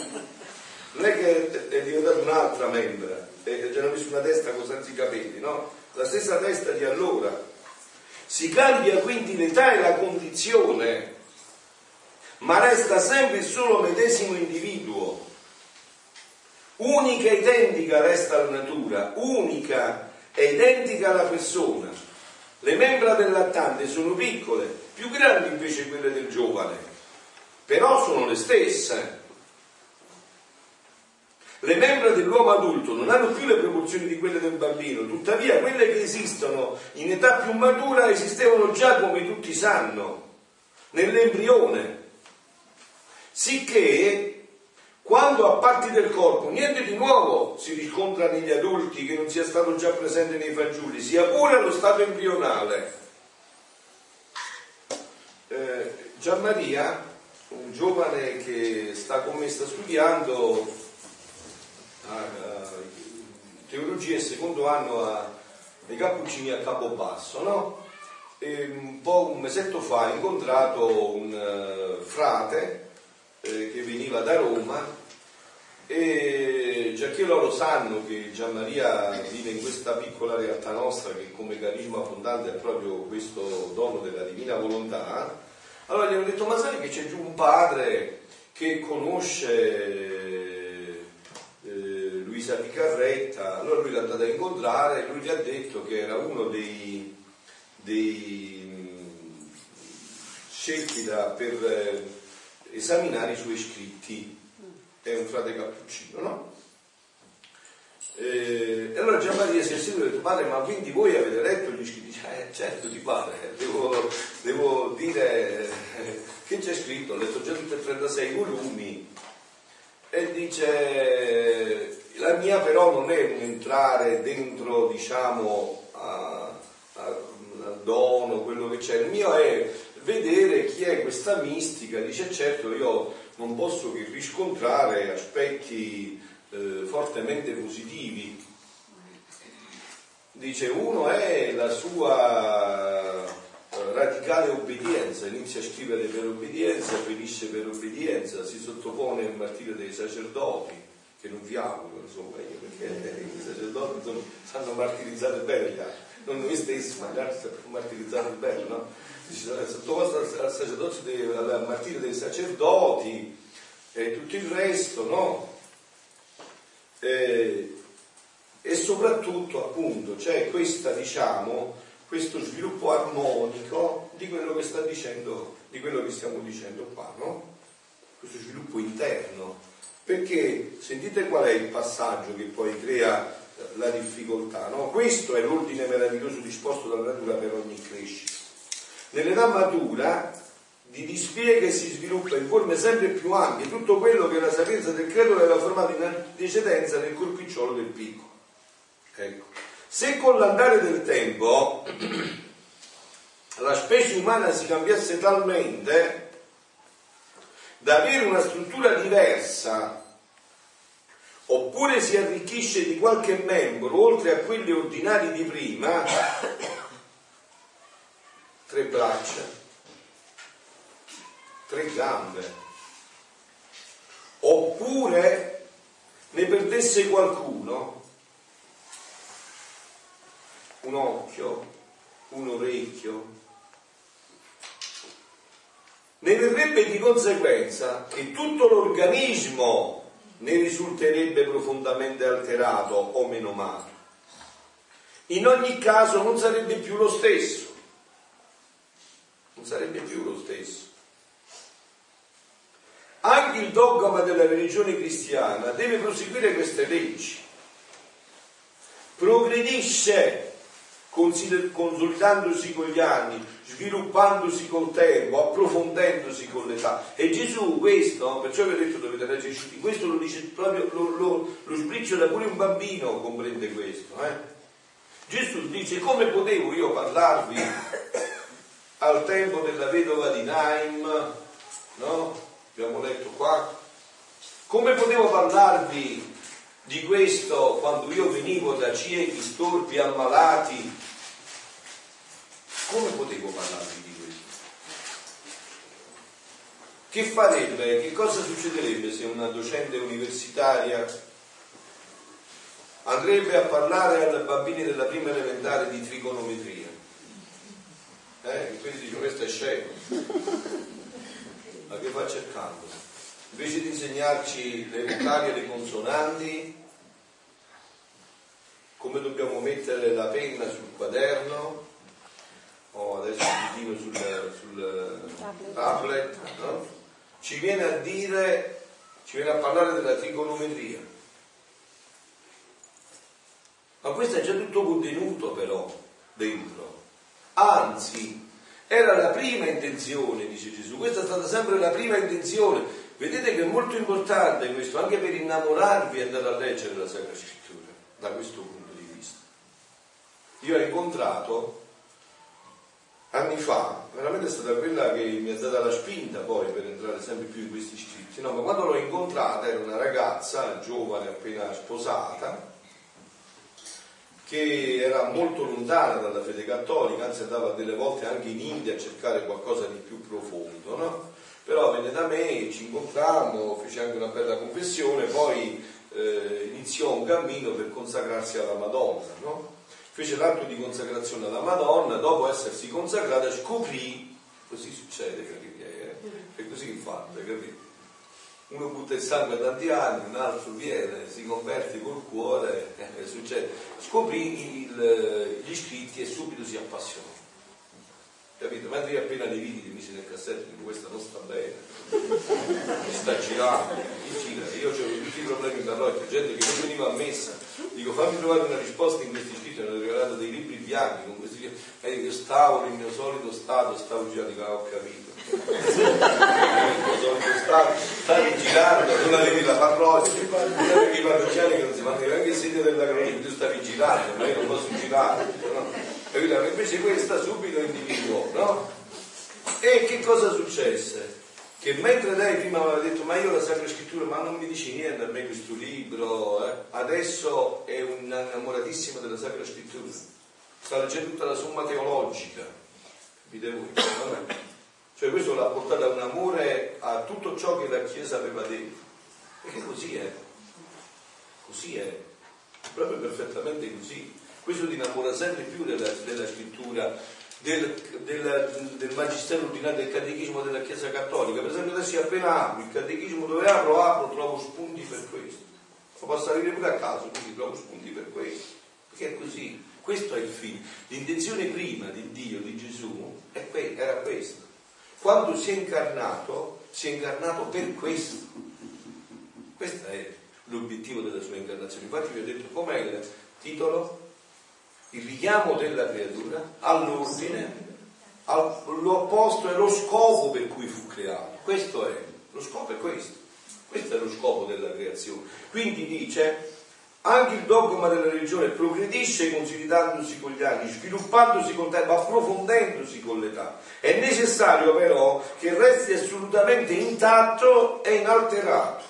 Non è che è diventata un'altra membra, ci hanno messo una testa con senza i capelli, no? La stessa testa di allora. Si cambia quindi l'età e la condizione, ma resta sempre il solo medesimo individuo unica e identica resta la natura, unica e identica la persona. Le membra del lattante sono piccole, più grandi invece quelle del giovane, però sono le stesse. Le membra dell'uomo adulto non hanno più le proporzioni di quelle del bambino, tuttavia quelle che esistono in età più matura esistevano già come tutti sanno, nell'embrione. Sicché quando a parti del corpo niente di nuovo si riscontra negli adulti che non sia stato già presente nei fagioli, sia pure allo stato embrionale. Eh, Gianmaria, un giovane che sta con me, sta studiando uh, teologia e secondo anno a, ai Cappuccini a Capobasso, no? e un po' un mesetto fa ho incontrato un uh, frate eh, che veniva da Roma e già che loro sanno che Gian Maria vive in questa piccola realtà nostra che come carisma fondante è proprio questo dono della divina volontà, allora gli hanno detto ma sai che c'è giù un padre che conosce eh, Luisa Picarretta, allora lui l'ha andata a incontrare e lui gli ha detto che era uno dei dei scelti da, per esaminare i suoi scritti. È un frate cappuccino, no? E allora Gian Maria si è seduto e ha detto, padre, ma quindi voi avete letto gli scritti? Eh, certo, di padre, devo, devo dire eh, che c'è scritto, ho letto già tutti e 36 volumi e dice, la mia però non è un entrare dentro, diciamo, a, a dono, quello che c'è, il mio è vedere chi è questa mistica, dice certo io non posso che riscontrare aspetti eh, fortemente positivi. Dice uno è la sua eh, radicale obbedienza, inizia a scrivere per obbedienza, finisce per obbedienza, si sottopone al martirio dei sacerdoti, che non vi auguro, insomma, io, perché i sacerdoti sanno martirizzare bene gli altri non noi stessi magari martirizzato il bello, no? Sottoposto al sacerdozio dei, al martirio dei sacerdoti e tutto il resto, no? E, e soprattutto appunto c'è questa, diciamo, questo sviluppo armonico di quello che sta dicendo, di quello che stiamo dicendo qua, no? Questo sviluppo interno. Perché sentite qual è il passaggio che poi crea la difficoltà. No? Questo è l'ordine meraviglioso disposto dalla natura per ogni crescita. Nell'età matura di dispiega si sviluppa in forme sempre più ampie tutto quello che la sapienza del creatore aveva formato in antecedenza nel corpicciolo del piccolo. Ecco. Se con l'andare del tempo la specie umana si cambiasse talmente da avere una struttura diversa oppure si arricchisce di qualche membro oltre a quelli ordinari di prima, tre braccia, tre gambe, oppure ne perdesse qualcuno, un occhio, un orecchio, ne verrebbe di conseguenza che tutto l'organismo ne risulterebbe profondamente alterato o meno male. In ogni caso non sarebbe più lo stesso, non sarebbe più lo stesso. Anche il dogma della religione cristiana deve proseguire queste leggi, progredisce consolidandosi con gli anni, sviluppandosi col tempo, approfondendosi con l'età. E Gesù questo, perciò vi ho detto dovete leggere questo lo dice proprio, lo, lo, lo sbriciola pure un bambino, comprende questo. Eh? Gesù dice come potevo io parlarvi al tempo della vedova di Naim, no? Abbiamo letto qua. Come potevo parlarvi di questo quando io venivo da ciechi, storpi, ammalati, come potevo parlarvi di questo? Che farebbe, che cosa succederebbe se una docente universitaria andrebbe a parlare ai bambini della prima elementare di trigonometria? Eh? quindi dice questo è scemo. Ma che fa cercando? invece di insegnarci le vocali e le consonanti, come dobbiamo mettere la penna sul quaderno, o adesso il ditino sul, sul tablet, no? ci viene a dire, ci viene a parlare della trigonometria. Ma questo è già tutto contenuto però dentro. Anzi, era la prima intenzione, dice Gesù, questa è stata sempre la prima intenzione. Vedete che è molto importante questo, anche per innamorarvi e andare a leggere la Sacra Scrittura, da questo punto di vista. Io ho incontrato anni fa, veramente è stata quella che mi ha data la spinta poi per entrare sempre più in questi scritti, no, ma quando l'ho incontrata era una ragazza giovane appena sposata, che era molto lontana dalla fede cattolica, anzi andava delle volte anche in India a cercare qualcosa di più profondo, no? Però venne da me, ci incontrammo, fece anche una bella confessione, poi eh, iniziò un cammino per consacrarsi alla Madonna, no? Fece l'atto di consacrazione alla Madonna, dopo essersi consacrata scoprì, così succede, capite? È così che fa, capite? Uno butta il sangue da tanti anni, un altro viene, si converte col cuore, eh, succede. Scoprì il, gli scritti e subito si appassionò. Capito? Mentre io appena li vidi, li mise nel cassetto, dico questa non sta bene, mi sta girando, mi gira. Io avevo tutti i problemi in parrocchia, gente che non veniva a messa, dico fammi trovare una risposta in questi scritti, mi hanno regalato dei libri bianchi con questi scritti, e io stavo nel mio solito stato, stavo girando, dico, ah, ho capito stavi girando, non avevi la parrocchia, non avevi i parrocchiani che non si fanno neanche il segno della croce, tu stavi ma io non posso girare, no? invece questa subito individuò, no? E che cosa successe? Che mentre lei prima aveva detto ma io la Sacra Scrittura, ma non mi dici niente a me questo libro, eh? adesso è un'innamoratissima della Sacra Scrittura, sta leggendo tutta la somma teologica, capite voi? Vabbè. Cioè questo l'ha portato a un amore a tutto ciò che la Chiesa aveva detto. Perché così è. Così è. Proprio perfettamente così. Questo ti innamora sempre più della, della scrittura, del, del, del, magistero ordinario del catechismo della Chiesa Cattolica. Per esempio adesso appena apro il catechismo dove apro, apro, trovo spunti per questo. Lo posso arrivare pure a caso, quindi trovo spunti per questo. Perché è così. Questo è il fine. L'intenzione prima di Dio, di Gesù, era questa quando si è incarnato, si è incarnato per questo. Questo è l'obiettivo della sua incarnazione. Infatti vi ho detto com'è il titolo? Il richiamo della creatura all'ordine, all'opposto è lo scopo per cui fu creato. Questo è, lo scopo è questo. Questo è lo scopo della creazione. Quindi dice anche il dogma della religione progredisce consolidandosi con gli anni, sviluppandosi con tempo, approfondendosi con l'età. È necessario però che resti assolutamente intatto e inalterato.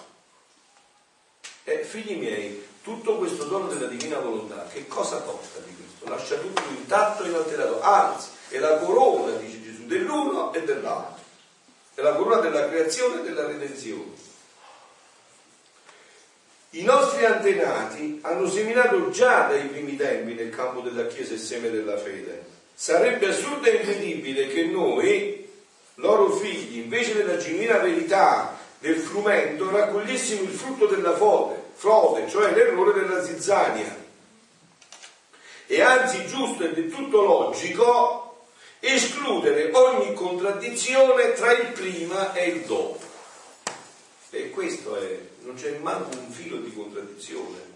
E figli miei, tutto questo dono della divina volontà, che cosa tocca di questo? Lascia tutto intatto e inalterato, anzi, è la corona, dice Gesù, dell'uno e dell'altro. È la corona della creazione e della redenzione. I nostri antenati hanno seminato già dai primi tempi nel campo della Chiesa il seme della fede. Sarebbe assurdo e incredibile che noi, loro figli, invece della genuina verità del frumento, raccogliessimo il frutto della frode, frode, cioè l'errore della zizzania. E anzi giusto e del tutto logico escludere ogni contraddizione tra il prima e il dopo. E questo è non c'è manco un filo di contraddizione.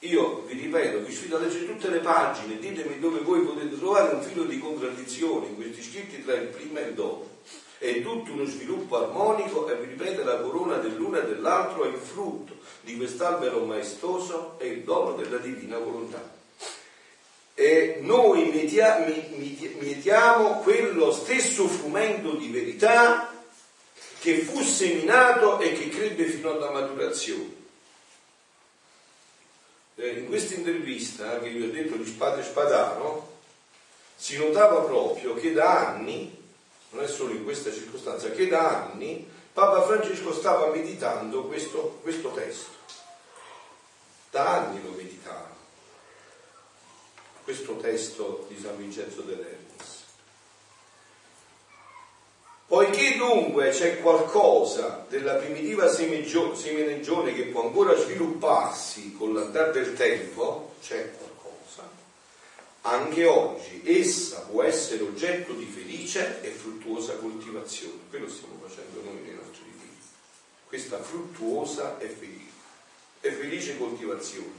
Io vi ripeto, vi sfido a leggere tutte le pagine, ditemi dove voi potete trovare un filo di contraddizione in questi scritti tra il prima e il dopo. È tutto uno sviluppo armonico e vi ripeto, la corona dell'uno e dell'altro è il frutto di quest'albero maestoso e il dono della divina volontà. E noi mietiamo quello stesso frumento di verità che fu seminato e che crebbe fino alla maturazione. Eh, in questa intervista che vi ho detto di Spade Spadano, si notava proprio che da anni, non è solo in questa circostanza, che da anni Papa Francesco stava meditando questo, questo testo. Da anni lo meditava, questo testo di San Vincenzo dell'Erba. Poiché dunque c'è qualcosa della primitiva semenegione che può ancora svilupparsi con l'andare del tempo, c'è qualcosa, anche oggi essa può essere oggetto di felice e fruttuosa coltivazione. Quello stiamo facendo noi nei nostri figli. Questa fruttuosa e felice, felice coltivazione.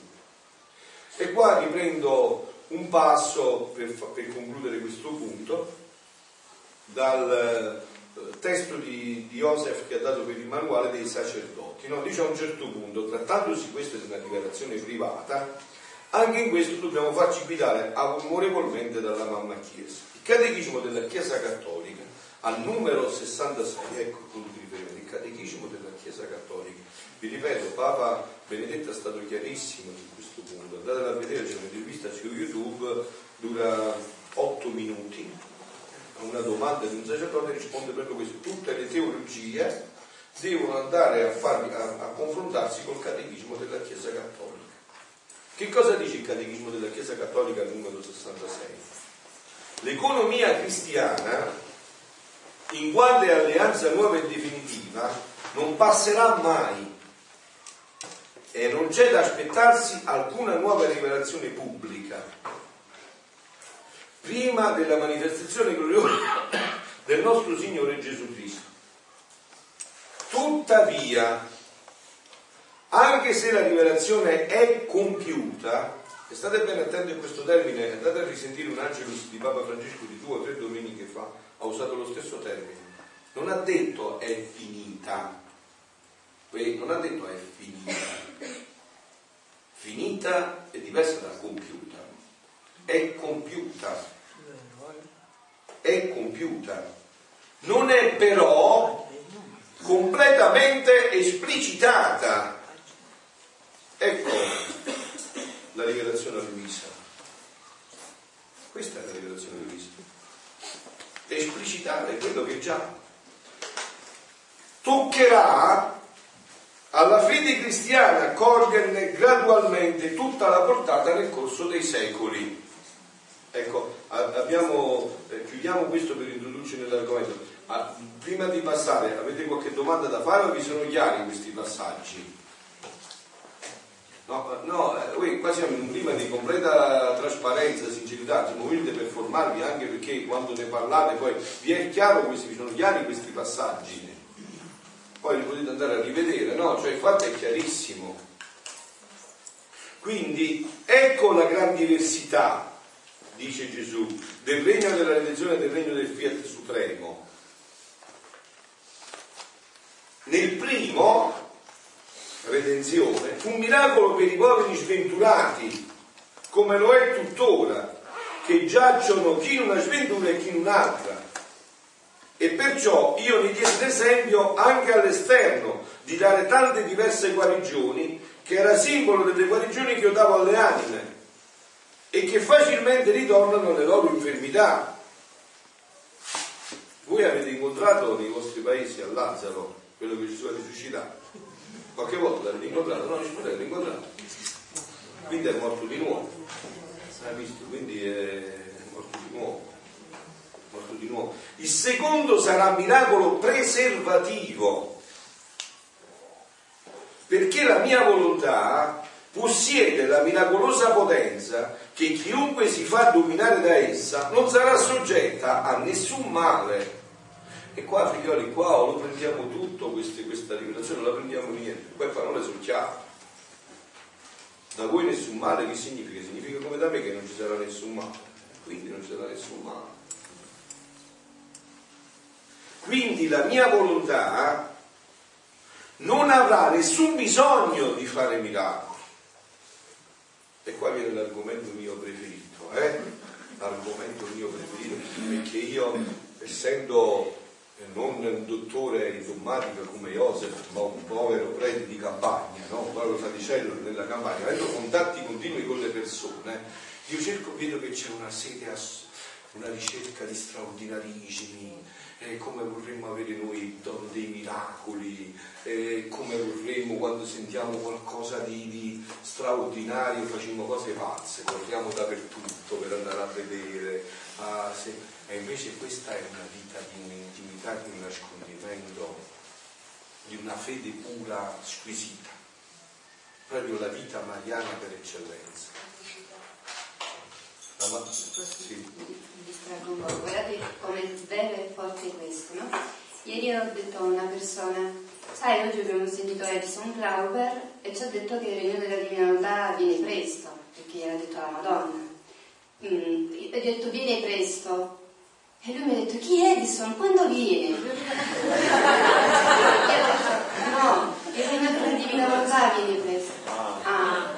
E qua riprendo un passo per, per concludere questo punto dal testo di, di Joseph che ha dato per il manuale dei sacerdoti. No? Dice a un certo punto, trattandosi questa di una rivelazione privata, anche in questo dobbiamo farci guidare amorevolmente dalla mamma Chiesa. Il catechismo della Chiesa Cattolica al numero 66, ecco il punto di riferimento, il catechismo della Chiesa Cattolica. Vi ripeto, Papa Benedetto è stato chiarissimo su questo punto, andatela a vedere, c'è un'intervista su YouTube, dura 8 minuti, una domanda di un sacerdote risponde proprio questo, tutte le teologie devono andare a, farli, a, a confrontarsi col catechismo della Chiesa Cattolica. Che cosa dice il catechismo della Chiesa Cattolica numero 66? L'economia cristiana, in quale alleanza nuova e definitiva, non passerà mai e non c'è da aspettarsi alcuna nuova rivelazione pubblica prima della manifestazione gloriosa del nostro Signore Gesù Cristo. Tuttavia, anche se la rivelazione è compiuta, e state bene attenti a questo termine, andate a risentire un angelus di Papa Francesco di due o tre domeniche fa, ha usato lo stesso termine. Non ha detto è finita, non ha detto è finita. Finita è diversa da compiuta. È compiuta. È compiuta. Non è però completamente esplicitata. Ecco la rivelazione a Luisa. Questa è la rivelazione a Luisa. Esplicitare quello che già toccherà alla fede cristiana coglierne gradualmente tutta la portata nel corso dei secoli. Ecco, abbiamo, eh, chiudiamo questo per introdurci nell'argomento. Prima di passare, avete qualche domanda da fare o vi sono chiari questi passaggi? No, no eh, qua siamo in un clima di completa trasparenza, sincerità, siamo venuti per formarvi anche perché quando ne parlate poi vi è chiaro questi, vi sono chiari questi passaggi poi li potete andare a rivedere, no? Cioè il fatto è chiarissimo. Quindi ecco la gran diversità, dice Gesù, del regno della redenzione del regno del fiat supremo. Nel primo, redenzione, fu un miracolo per i poveri sventurati, come lo è tuttora, che giacciono chi in una sventura e chi in un'altra e perciò io ne diedi l'esempio anche all'esterno di dare tante diverse guarigioni che era simbolo delle guarigioni che io davo alle anime e che facilmente ritornano alle loro infermità. Voi avete incontrato nei vostri paesi a Lazzaro quello che Gesù ha risuscitato? Qualche volta l'avete incontrato? No, nessuno l'avete incontrato. Quindi è morto di nuovo. Hai visto? Quindi è morto di nuovo morto di nuovo. Il secondo sarà miracolo preservativo, perché la mia volontà possiede la miracolosa potenza che chiunque si fa dominare da essa non sarà soggetta a nessun male. E qua, figlioli, qua lo prendiamo tutto, queste, questa rivelazione, non la prendiamo niente. Quelle parole sono chiare. Da voi nessun male che significa? Significa come da me che non ci sarà nessun male. Quindi non ci sarà nessun male. Quindi la mia volontà non avrà nessun bisogno di fare miracoli. E qua viene l'argomento mio preferito, eh? L'argomento mio preferito, perché io, essendo non un dottore in dogmatica come Joseph, ma un povero prete di campagna, no? povero fraticello nella campagna, avendo contatti continui con le persone, io cerco, vedo che c'è una sede, una ricerca di straordinarismi, eh, come vorremmo avere noi dei miracoli, eh, come vorremmo quando sentiamo qualcosa di, di straordinario, facciamo cose pazze, corriamo dappertutto per andare a vedere. Ah, se... E invece questa è una vita di un'intimità, di un nascondimento, di una fede pura, squisita, proprio la vita mariana per eccellenza. Guardate come bello e forte questo, no? Ieri ho detto a una persona, sai, oggi abbiamo sentito Edison Glauber e ci ha detto che il regno della divinità viene presto, perché gliel'ha detto la Madonna. Mm, e ho detto viene presto. E lui mi ha detto chi è Edison? Quando viene? no, il regno della divina volontà viene presto. Ah.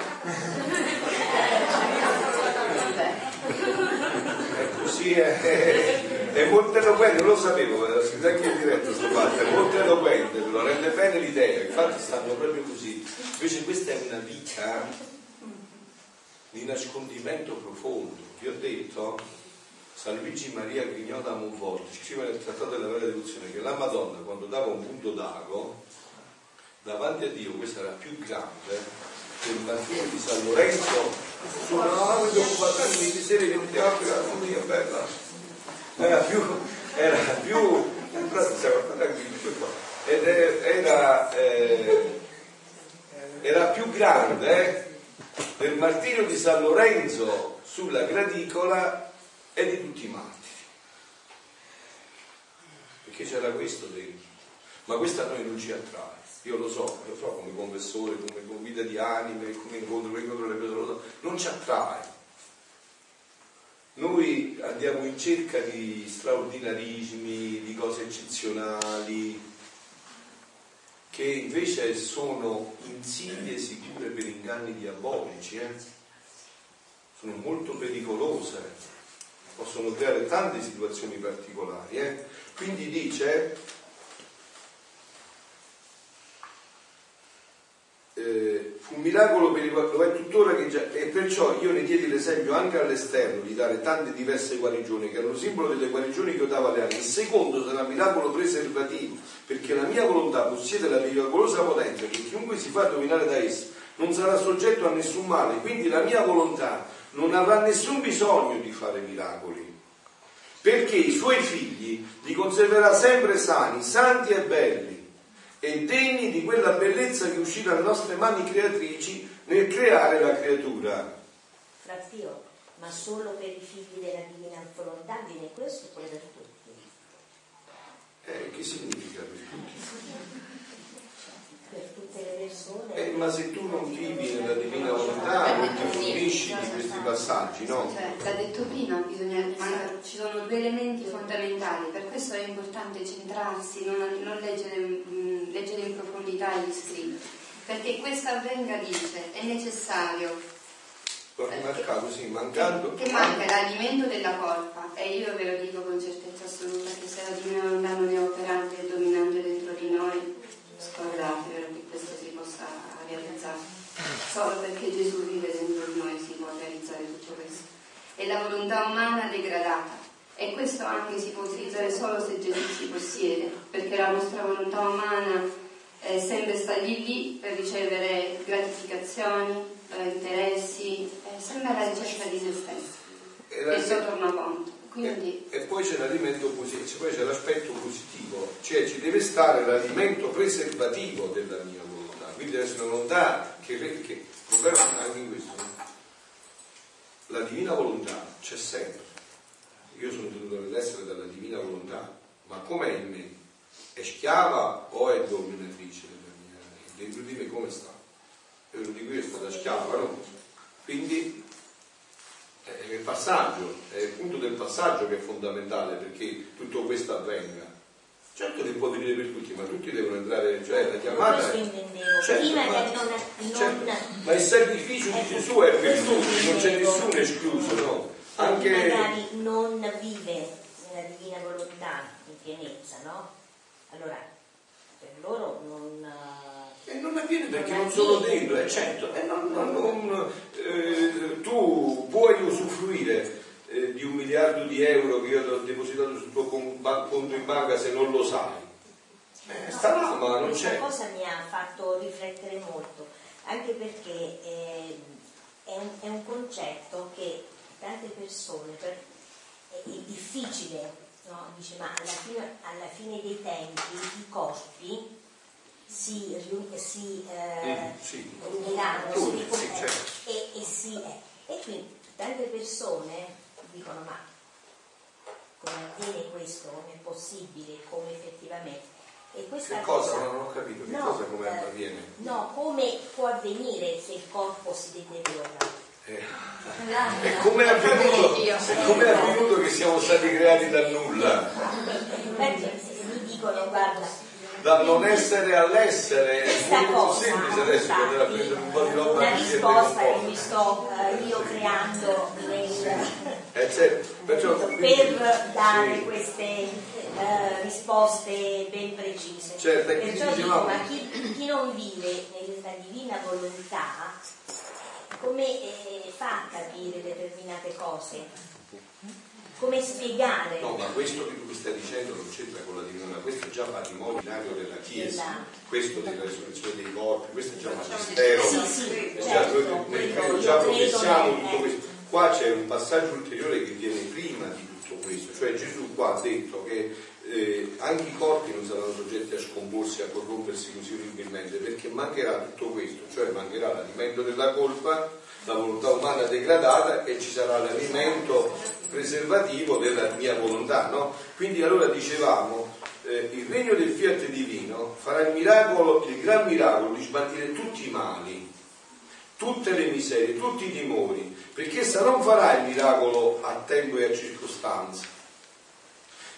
È, è molto eloquente, lo sapevo, era scritto anche in diretta sto fatto, è molto eloquente, lo rende bene l'idea, infatti stanno proprio così. Invece questa è una vita di nascondimento profondo. Vi ho detto, San Luigi Maria Grignò da scrive nel Trattato della Vera Devozione che la Madonna quando dava un punto d'ago davanti a Dio, questa era più grande del bambino di San Lorenzo suonavamo i compagni di serie di teatro la famiglia bella era più era più ed era, eh, era più grande eh, del martirio di San Lorenzo sulla gradicola e di tutti i martiri. Perché c'era questo dentro. Ma questo a noi non ci attrae io lo so, lo so come confessore, come guida di anime, come incontro, come incontro le persone, non ci attrae. Noi andiamo in cerca di straordinarismi, di cose eccezionali, che invece sono insidie sicure per inganni diabolici, eh? sono molto pericolose, possono creare tante situazioni particolari. Eh? Quindi dice eh, fu un miracolo per il lo è tuttora che già, e perciò io ne diedi l'esempio anche all'esterno di dare tante diverse guarigioni che erano simbolo delle guarigioni che io davo alle anime. Il secondo sarà miracolo preservativo perché la mia volontà possiede la miracolosa potenza che chiunque si fa dominare da essa non sarà soggetto a nessun male, quindi la mia volontà non avrà nessun bisogno di fare miracoli perché i suoi figli li conserverà sempre sani, santi e belli e degni di quella bellezza che uscì dalle nostre mani creatrici nel creare la creatura. Fratio, ma solo per i figli della divina volontà viene questo poi per tutti. Eh, che significa per tutti? Tutte le persone. Eh, ma se tu non vivi nella divina volontà non ti fruisci di questi passaggi, no? Cioè, l'ha detto prima, bisogna, ci sono due elementi fondamentali, per questo è importante centrarsi, non, non leggere, mh, mm, leggere in profondità gli scritti, perché questo avvenga dice, è necessario marcato, sì, mancando. Che manca l'alimento della colpa e io ve lo dico con certezza assoluta che se la divina volontà non è operante e dominante dentro di noi, scordatevelo che questo si possa realizzare. Solo perché Gesù vive dentro di noi si può realizzare tutto questo. È la volontà umana degradata e questo anche si può utilizzare solo se Gesù ci possiede, perché la nostra volontà umana eh, sempre sta lì lì per ricevere gratificazioni, eh, interessi, è sempre alla ricerca di se stesso. E il suo tornaconto. Quindi... E, e, poi c'è l'alimento positivo, poi c'è l'aspetto positivo, cioè ci deve stare l'alimento preservativo della mia volontà, quindi deve essere una volontà che, che il problema anche in questo, la divina volontà c'è sempre, io sono tenuto nell'essere della divina volontà, ma com'è in me? È schiava o è dominatrice della mia? Dentro di me come sta? Io lo dico è stata schiava, no? Quindi è il passaggio, è il punto del passaggio che è fondamentale perché tutto questo avvenga. Certo che può venire per tutti, ma tutti devono entrare, cioè la chiamata. Questo intendevo, certo, prima ma, che non, non... Certo, ma il sacrificio di Gesù è per tutti, non c'è nessuno escluso, no? Anche... magari non vive nella divina volontà in pienezza, no? Allora, per loro non non avviene perché non sono dentro, è certo. E non, non, non, eh, tu puoi usufruire eh, di un miliardo di euro che io ho depositato sul tuo conto in banca se non lo sai. Eh, sta là, ma non c'è. Questa cosa mi ha fatto riflettere molto, anche perché eh, è, un, è, un, concetto che tante persone per, è, è, difficile, no? Dice, ma alla fine, alla fine dei tempi i corpi si, si eh, mm, sì. uniranno sì, sì, certo. e, e, si, eh. e quindi tante persone dicono ma come avviene questo, come è possibile, come effettivamente e questa che cosa? cosa non ho capito che no, cosa come eh, avviene no, come può avvenire se il corpo si deteriora eh, e come è avvenuto, è avvenuto che siamo stati creati dal nulla? Perché mi dicono guarda da non essere all'essere è molto semplice adesso a prendere un po' di roba la risposta che mi sto uh, io creando nel, eh, certo. Perciò, per dare sì. queste eh, risposte ben precise. Certo, Perciò dico, ma chi, chi, non vive nella divina volontà, come eh, fa a capire determinate cose? Come spiegare. No, ma questo che tu stai dicendo non c'entra con la divina, questo è già patrimonio della Chiesa, della... questo della risurrezione dei corpi, questo è già magistero, sì, sì, è già, certo, noi, noi già professiamo tutto questo. Qua c'è un passaggio ulteriore che viene prima di tutto questo, cioè Gesù qua ha detto che eh, anche i corpi non saranno soggetti a scomporsi, a corrompersi così orribilmente, perché mancherà tutto questo, cioè mancherà l'alimento della colpa, la volontà umana degradata e ci sarà l'alimento preservativo della mia volontà. No? Quindi allora dicevamo, eh, il regno del fiat divino farà il miracolo, il gran miracolo di sbattere tutti i mali, tutte le miserie, tutti i timori, perché essa non farà il miracolo a tempo e a circostanza,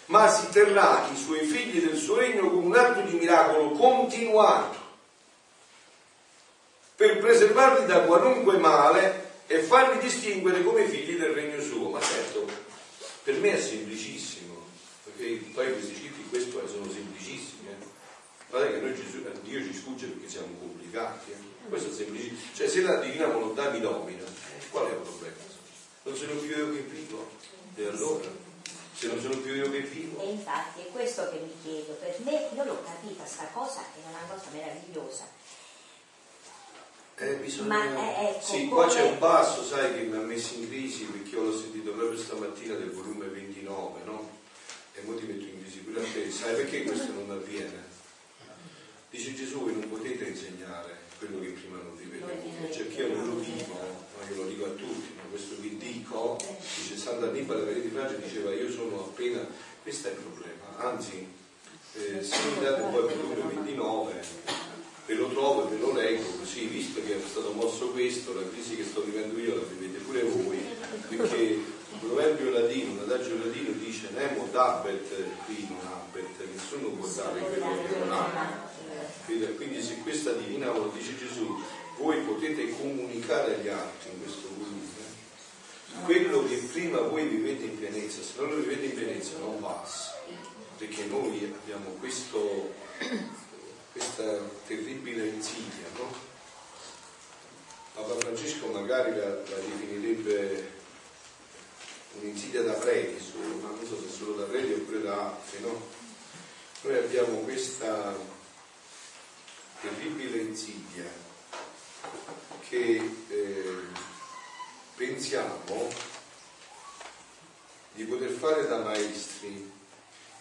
ma si terrà i suoi figli del suo regno con un atto di miracolo continuato per preservarli da qualunque male e farli distinguere come figli del regno suo. Ma certo, per me è semplicissimo, perché poi questi cifri questo sono semplicissimi. Eh. Guardate che noi Gesù, eh, Dio ci sfugge perché siamo complicati. Eh. Questo è semplicissimo. Cioè se la divina volontà mi domina, eh, qual è il problema? Non sono più io che vivo. E allora? Se non sono più io che vivo. E infatti è questo che mi chiedo. Per me, io l'ho capita sta cosa, è una cosa meravigliosa eh, bisogna... Ma eh, ecco, sì, qua c'è un passo, sai, che mi ha messo in crisi perché io l'ho sentito proprio stamattina del volume 29, no? E ora ti metto in crisi pure a te. Sai perché questo non avviene? Dice Gesù, voi non potete insegnare quello che prima non vivete, cioè che io non lo vivo, ma io lo dico a tutti, ma questo vi dico, dice Sant'Annibale Maria di Francia diceva io sono appena, questo è il problema, anzi eh, se mi date poi il volume 29 ve lo trovo e ve lo leggo così, visto che è stato mosso questo, la crisi che sto vivendo io la vivete pure voi, perché un proverbio latino, un adagio latino dice Nemo dabet qui non abet, nessuno può dare quello che non ha. Quindi se questa divina lo dice Gesù, voi potete comunicare agli altri in questo volume quello che prima voi vivete in pienezza, se non lo vivete in pienezza non passa, perché noi abbiamo questo questa terribile insidia, no? Papa Francesco magari la, la definirebbe un'insidia da preti ma non so se solo da preti oppure da altri, no? Noi abbiamo questa terribile insidia che eh, pensiamo di poter fare da maestri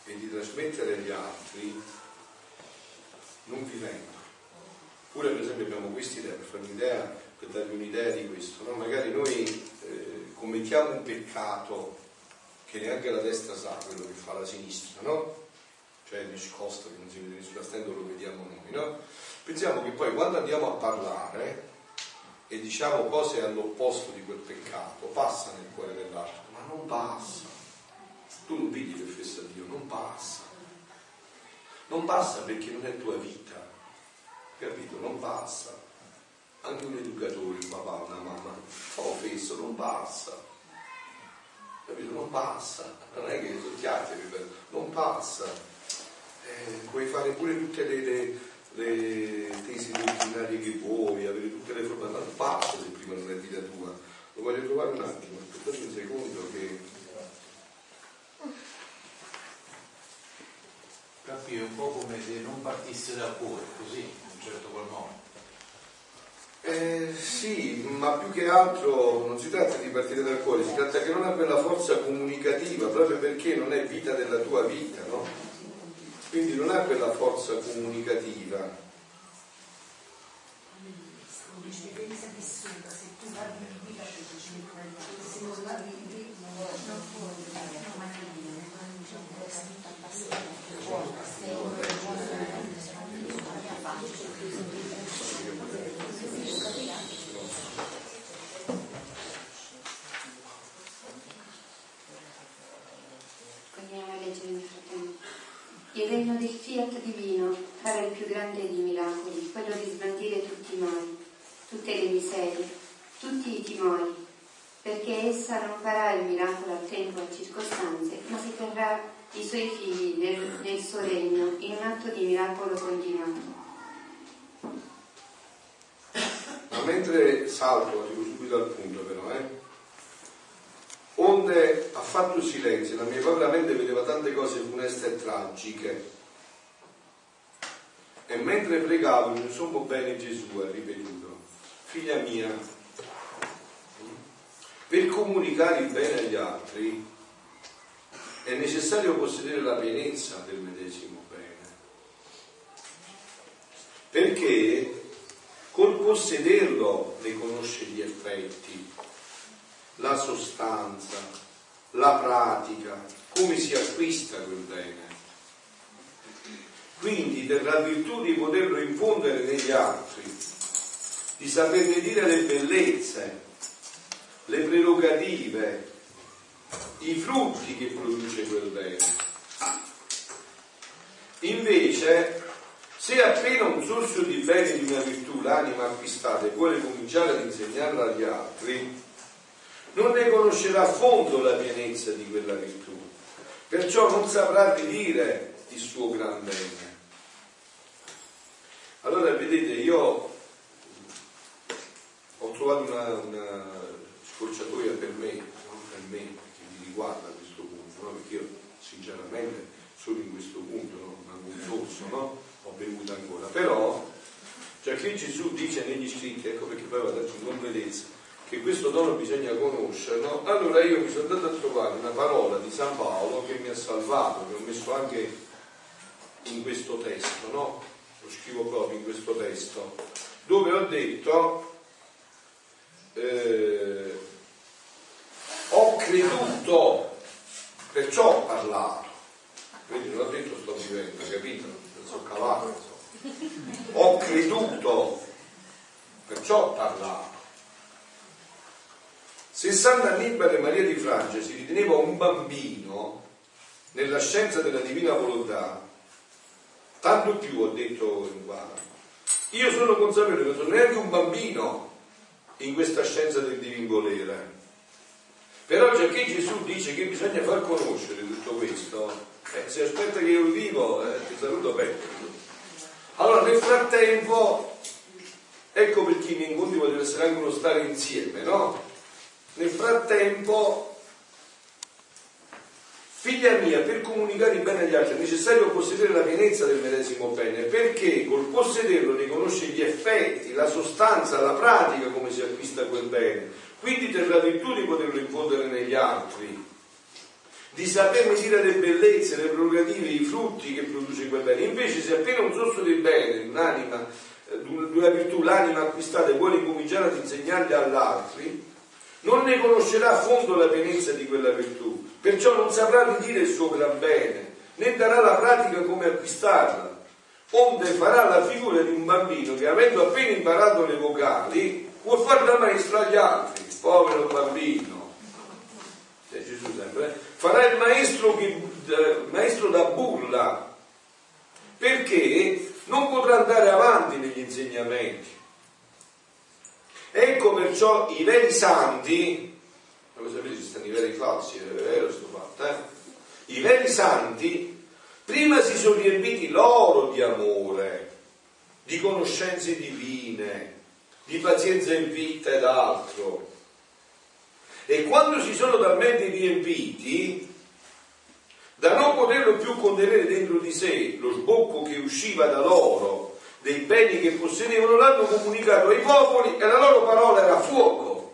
e di trasmettere agli altri non vivendo. Pure per esempio abbiamo questa idea, per fare un'idea, per darvi un'idea di questo, no? magari noi eh, commettiamo un peccato che neanche la destra sa quello che fa la sinistra, no? Cioè nascosto che non si vede nessuna stendo lo vediamo noi, no? Pensiamo che poi quando andiamo a parlare e diciamo cose all'opposto di quel peccato, passa nel cuore dell'altro, ma non passa. Tu non vedi che fessa Dio, non passa non passa perché non è tua vita, capito? Non passa. Anche un educatore, un papà, una mamma, fa offeso, non passa. Capito? Non passa. Non è che sono chiacchiere, non passa. Eh, puoi fare pure tutte le, le, le tesi dottrinali che vuoi, avere tutte le forme, non passa se prima non è vita tua. Lo voglio trovare un attimo, aspettate un secondo che capire un po' come se non partisse dal cuore, così, in un certo qual modo. Eh, sì, ma più che altro non si tratta di partire dal cuore, si tratta che non ha quella forza comunicativa, proprio perché non è vita della tua vita, no? Quindi non ha quella forza comunicativa. Il regno del fiat divino farà il più grande dei miracoli, quello di sbandire tutti i mali, tutte le miserie, tutti i timori, perché essa non farà il miracolo a tempo e a circostanze, ma terra i suoi figli nel, nel suo regno in un atto di miracolo continuato. Ma mentre salto, arrivo subito al punto però, eh? Onde ha fatto silenzio, la mia povera mente vedeva tante cose funeste e tragiche. E mentre pregavo, mi sono bene Gesù, ha ripetuto, figlia mia, per comunicare il bene agli altri è necessario possedere la pienezza del medesimo bene. Perché col possederlo ne conosce gli effetti, la sostanza, la pratica, come si acquista quel bene. Quindi terrà virtù di poterlo infondere negli altri, di saperne dire le bellezze, le prerogative, i frutti che produce quel bene. Invece, se appena un sorso di bene di una virtù l'anima acquistata e vuole cominciare ad insegnarla agli altri, non ne conoscerà a fondo la pienezza di quella virtù, perciò non saprà ridire il suo gran bene. Allora vedete, io ho trovato una, una scorciatoia per me, non per me, che mi riguarda a questo punto, no? perché io sinceramente solo in questo punto, no? un sorso, no? ho bevuto ancora, però già che Gesù dice negli scritti, ecco perché poi va detto in completezza, che questo dono bisogna conoscerlo, allora io mi sono andato a trovare una parola di San Paolo che mi ha salvato, che ho messo anche in questo testo, no? Lo scrivo proprio in questo testo, dove ho detto eh, ho creduto, perciò ho parlato. Quindi non ho detto sto vivendo, capito? Non so cavato. Ho creduto, perciò ho parlato. Se Santa Annibale Maria di Francia si riteneva un bambino nella scienza della divina volontà, tanto più ho detto in guarda, io sono consapevole che non sono neanche un bambino in questa scienza del divin volere. Però già che Gesù dice che bisogna far conoscere tutto questo, eh, se aspetta che io vivo, eh, ti saluto Petro. Allora nel frattempo, ecco perché in incontri deve essere anche uno stare insieme, no? Nel frattempo, figlia mia, per comunicare il bene agli altri è necessario possedere la pienezza del medesimo bene, perché col possederlo ne conosce gli effetti, la sostanza, la pratica come si acquista quel bene. Quindi terrà virtù di poterlo infondere negli altri, di saperne dire le bellezze, le prerogative, i frutti che produce quel bene. Invece se appena un sorso di bene, un'anima, di una virtù, l'anima acquistata e vuole cominciare ad insegnarli agli altri, non ne conoscerà a fondo la pienezza di quella virtù, perciò non saprà ridire il suo gran bene, né darà la pratica come acquistarla, onde farà la figura di un bambino che avendo appena imparato le vocali vuol fare da maestro agli altri, povero bambino. Cioè, Gesù sempre, eh? farà il maestro, che, eh, maestro da burla, perché non potrà andare avanti negli insegnamenti. Ecco perciò i veri santi, come sapete ci stanno i veri falsi, è vero sto fatto, eh? I veri santi prima si sono riempiti loro di amore, di conoscenze divine, di pazienza in vita ed altro. E quando si sono talmente riempiti, da non poterlo più contenere dentro di sé, lo sbocco che usciva da loro dei beni che possedevano l'hanno comunicato ai popoli e la loro parola era fuoco,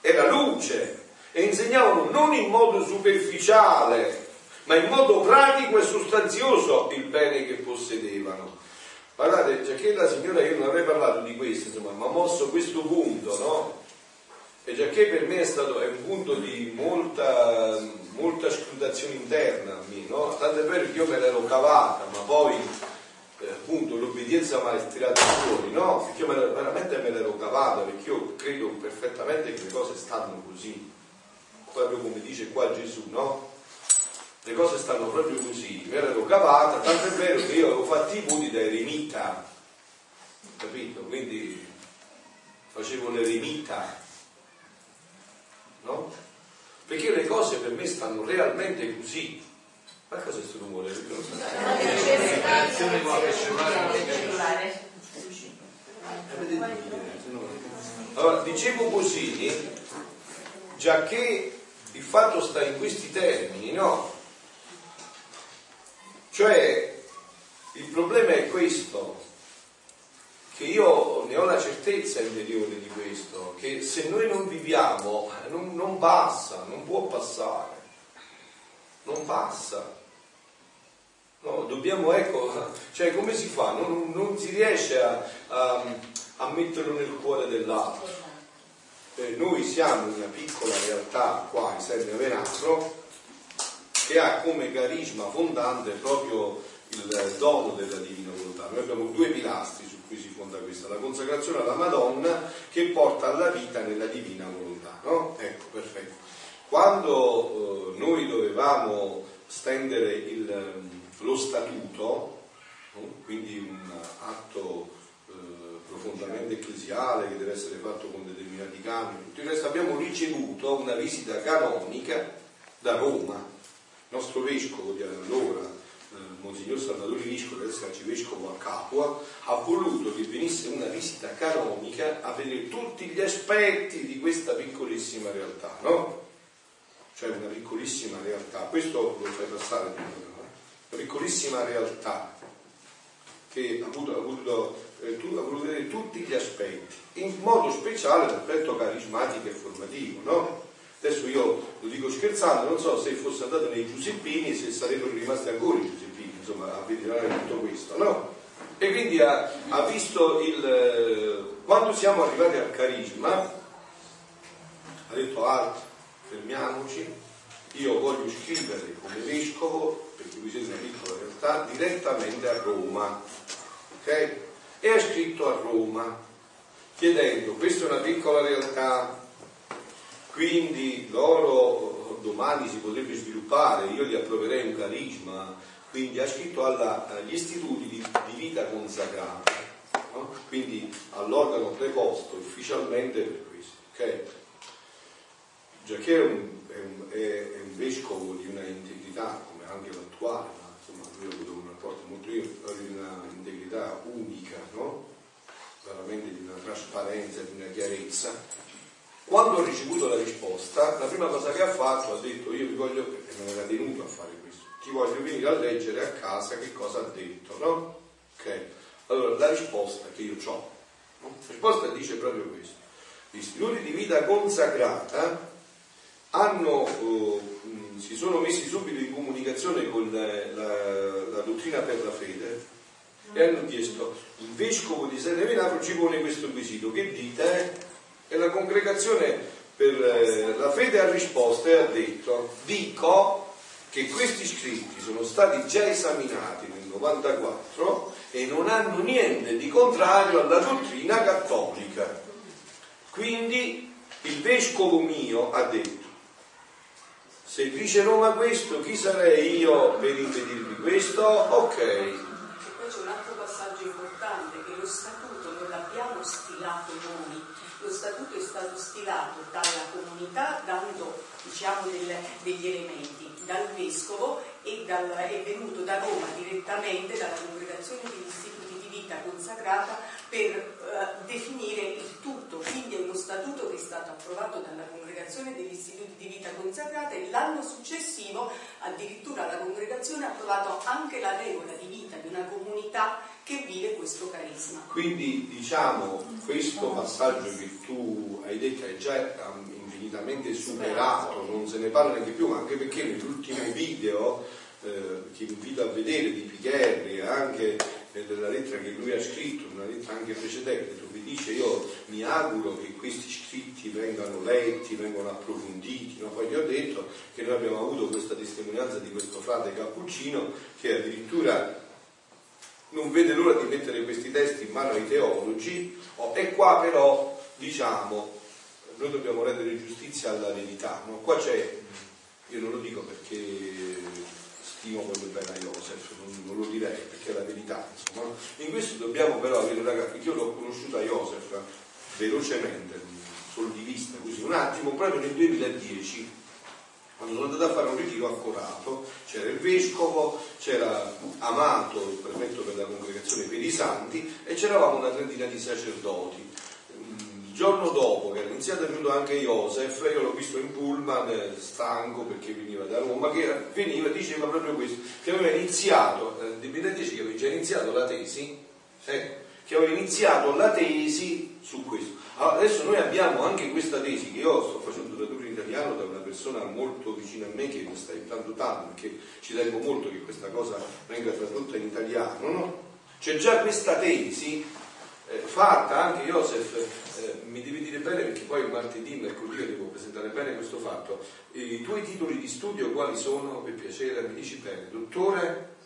era luce e insegnavano non in modo superficiale, ma in modo pratico e sostanzioso il bene che possedevano. Guardate, già che la signora, io non avrei parlato di questo, insomma, ma ha mosso questo punto, no? E già che per me è stato è un punto di molta, molta scrutazione interna a me, no? Tanto è vero che io me l'ero cavata, ma poi eh, appunto l'obbedienza mi ha tirato fuori, no? Perché io me veramente me l'ero cavata, perché io credo perfettamente che le cose stanno così, proprio come dice qua Gesù, no? Le cose stanno proprio così, me l'ero cavata, tanto è vero che io avevo fatto i voti da eremita, capito? Quindi facevo l'eremita, no? perché le cose per me stanno realmente così. Ma cosa è questo rumore? Allora, dicevo così, già che il fatto sta in questi termini, no? Cioè, il problema è questo, che io ne ho la certezza interiore di questo, che se noi non viviamo non, non passa, non può passare, non passa. No, dobbiamo, ecco, cioè come si fa? Non, non si riesce a, a, a, metterlo nel cuore dell'altro. Eh, noi siamo una piccola realtà qua in Sernia Venastro che ha come carisma fondante proprio il dono della divina volontà. Noi abbiamo due pilastri su cui si fonda questa, la consacrazione alla Madonna che porta alla vita nella divina volontà. No? Ecco, perfetto. Quando eh, noi dovevamo stendere il, lo statuto, quindi un atto eh, profondamente ecclesiale che deve essere fatto con determinati canoni, tutto il resto abbiamo ricevuto una visita canonica da Roma. Il nostro vescovo di allora, Monsignor Salvatore Visco, adesso arcivescovo a Capua, ha voluto che venisse una visita canonica a vedere tutti gli aspetti di questa piccolissima realtà, no? Cioè una piccolissima realtà, questo lo fai passare? Una piccolissima realtà che ha voluto, ha, voluto, eh, ha voluto vedere tutti gli aspetti, in modo speciale l'aspetto carismatico e formativo, no? Adesso io lo dico scherzando, non so se fosse andato nei Giuseppini se sarebbero rimasti ancora i Giuseppini insomma, a vedere tutto questo, no? E quindi ha, ha visto il... Quando siamo arrivati al carisma, ha detto alto, fermiamoci, io voglio scrivere come vescovo, perché qui siete una piccola realtà, direttamente a Roma. Ok? E ha scritto a Roma, chiedendo, questa è una piccola realtà, quindi loro domani si potrebbe sviluppare, io gli approverei un carisma, quindi ha scritto alla, agli istituti di, di vita consacrata, no? quindi all'organo preposto ufficialmente per questo. Okay? Giacché è un, è, è un, vescovo di una integrità, come anche l'attuale, ma insomma lui ha avuto un rapporto molto io, di una integrità unica, no? veramente di una trasparenza, di una chiarezza. Quando ho ricevuto la risposta, la prima cosa che ha fatto ha detto io vi voglio, e non era tenuto a fare questo, ti voglio venire a leggere a casa che cosa ha detto, no? Ok? Allora, la risposta che io ho, no? la risposta dice proprio questo. Gli istituti di vita consacrata hanno, eh, si sono messi subito in comunicazione con la, la, la dottrina per la fede e hanno chiesto il vescovo di Sede Venafro ci pone questo quesito che dite? E la congregazione per eh, la fede ha risposto e ha detto dico che questi scritti sono stati già esaminati nel 94 e non hanno niente di contrario alla dottrina cattolica. Quindi il vescovo mio ha detto, se dice Roma questo, chi sarei io per impedirvi questo? Ok. E poi c'è un altro passaggio importante, che lo statuto non l'abbiamo stilato noi, lo statuto è stato stilato dalla comunità dando diciamo, del, degli elementi dal vescovo e dal, è venuto da Roma direttamente dalla congregazione degli istituti vita consacrata per uh, definire il tutto, quindi è uno statuto che è stato approvato dalla congregazione degli istituti di vita consacrata e l'anno successivo addirittura la congregazione ha approvato anche la regola di vita di una comunità che vive questo carisma. Quindi diciamo questo passaggio che tu hai detto è già infinitamente superato, non se ne parla neanche più, anche perché nell'ultimo video eh, che invito a vedere di Picherri, anche nella lettera che lui ha scritto, una lettera anche precedente, dove dice io mi auguro che questi scritti vengano letti, vengano approfonditi, no? poi gli ho detto che noi abbiamo avuto questa testimonianza di questo frate cappuccino che addirittura non vede l'ora di mettere questi testi in mano ai teologi oh, e qua però diciamo noi dobbiamo rendere giustizia alla verità. No? Qua c'è, io non lo dico perché stimo quello bene a Joseph, non, non, lo direi perché è la verità. Insomma. In questo dobbiamo però avere una perché io l'ho conosciuto a Joseph velocemente, solo di vista, così un attimo, proprio nel 2010. Quando sono andato a fare un ritiro a Corato, c'era il vescovo, c'era Amato, il prefetto per la congregazione per i santi, e c'eravamo una trentina di sacerdoti. Giorno dopo che era iniziato è venuto anche Joseph, io l'ho visto in pullman, eh, stanco perché veniva da Roma, che veniva diceva proprio questo, che aveva iniziato, eh, dice che aveva già iniziato la tesi, eh, che aveva iniziato la tesi su questo. Allora, adesso noi abbiamo anche questa tesi che io sto facendo tradurre in italiano da una persona molto vicina a me che mi sta aiutando tanto perché ci tengo molto che questa cosa venga tradotta in italiano, no? C'è già questa tesi eh, fatta anche Joseph, eh, mi devi dire bene perché poi martedì, mercoledì devo presentare bene questo fatto. I tuoi titoli di studio quali sono? Per piacere, mi dici bene. Dottore?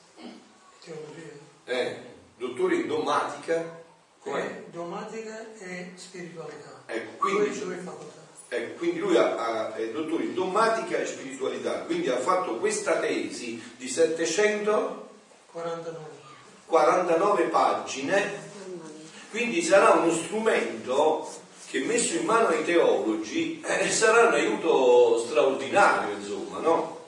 Teologia. Eh, dottore in domatica? Com'è? Eh, domatica e spiritualità. Ecco, quindi, Due facoltà. ecco, quindi lui ha, ha- è dottore in domatica e spiritualità, quindi ha fatto questa tesi di 749 49. pagine, quindi sarà uno strumento che messo in mano ai teologi eh, sarà un aiuto straordinario, insomma, no?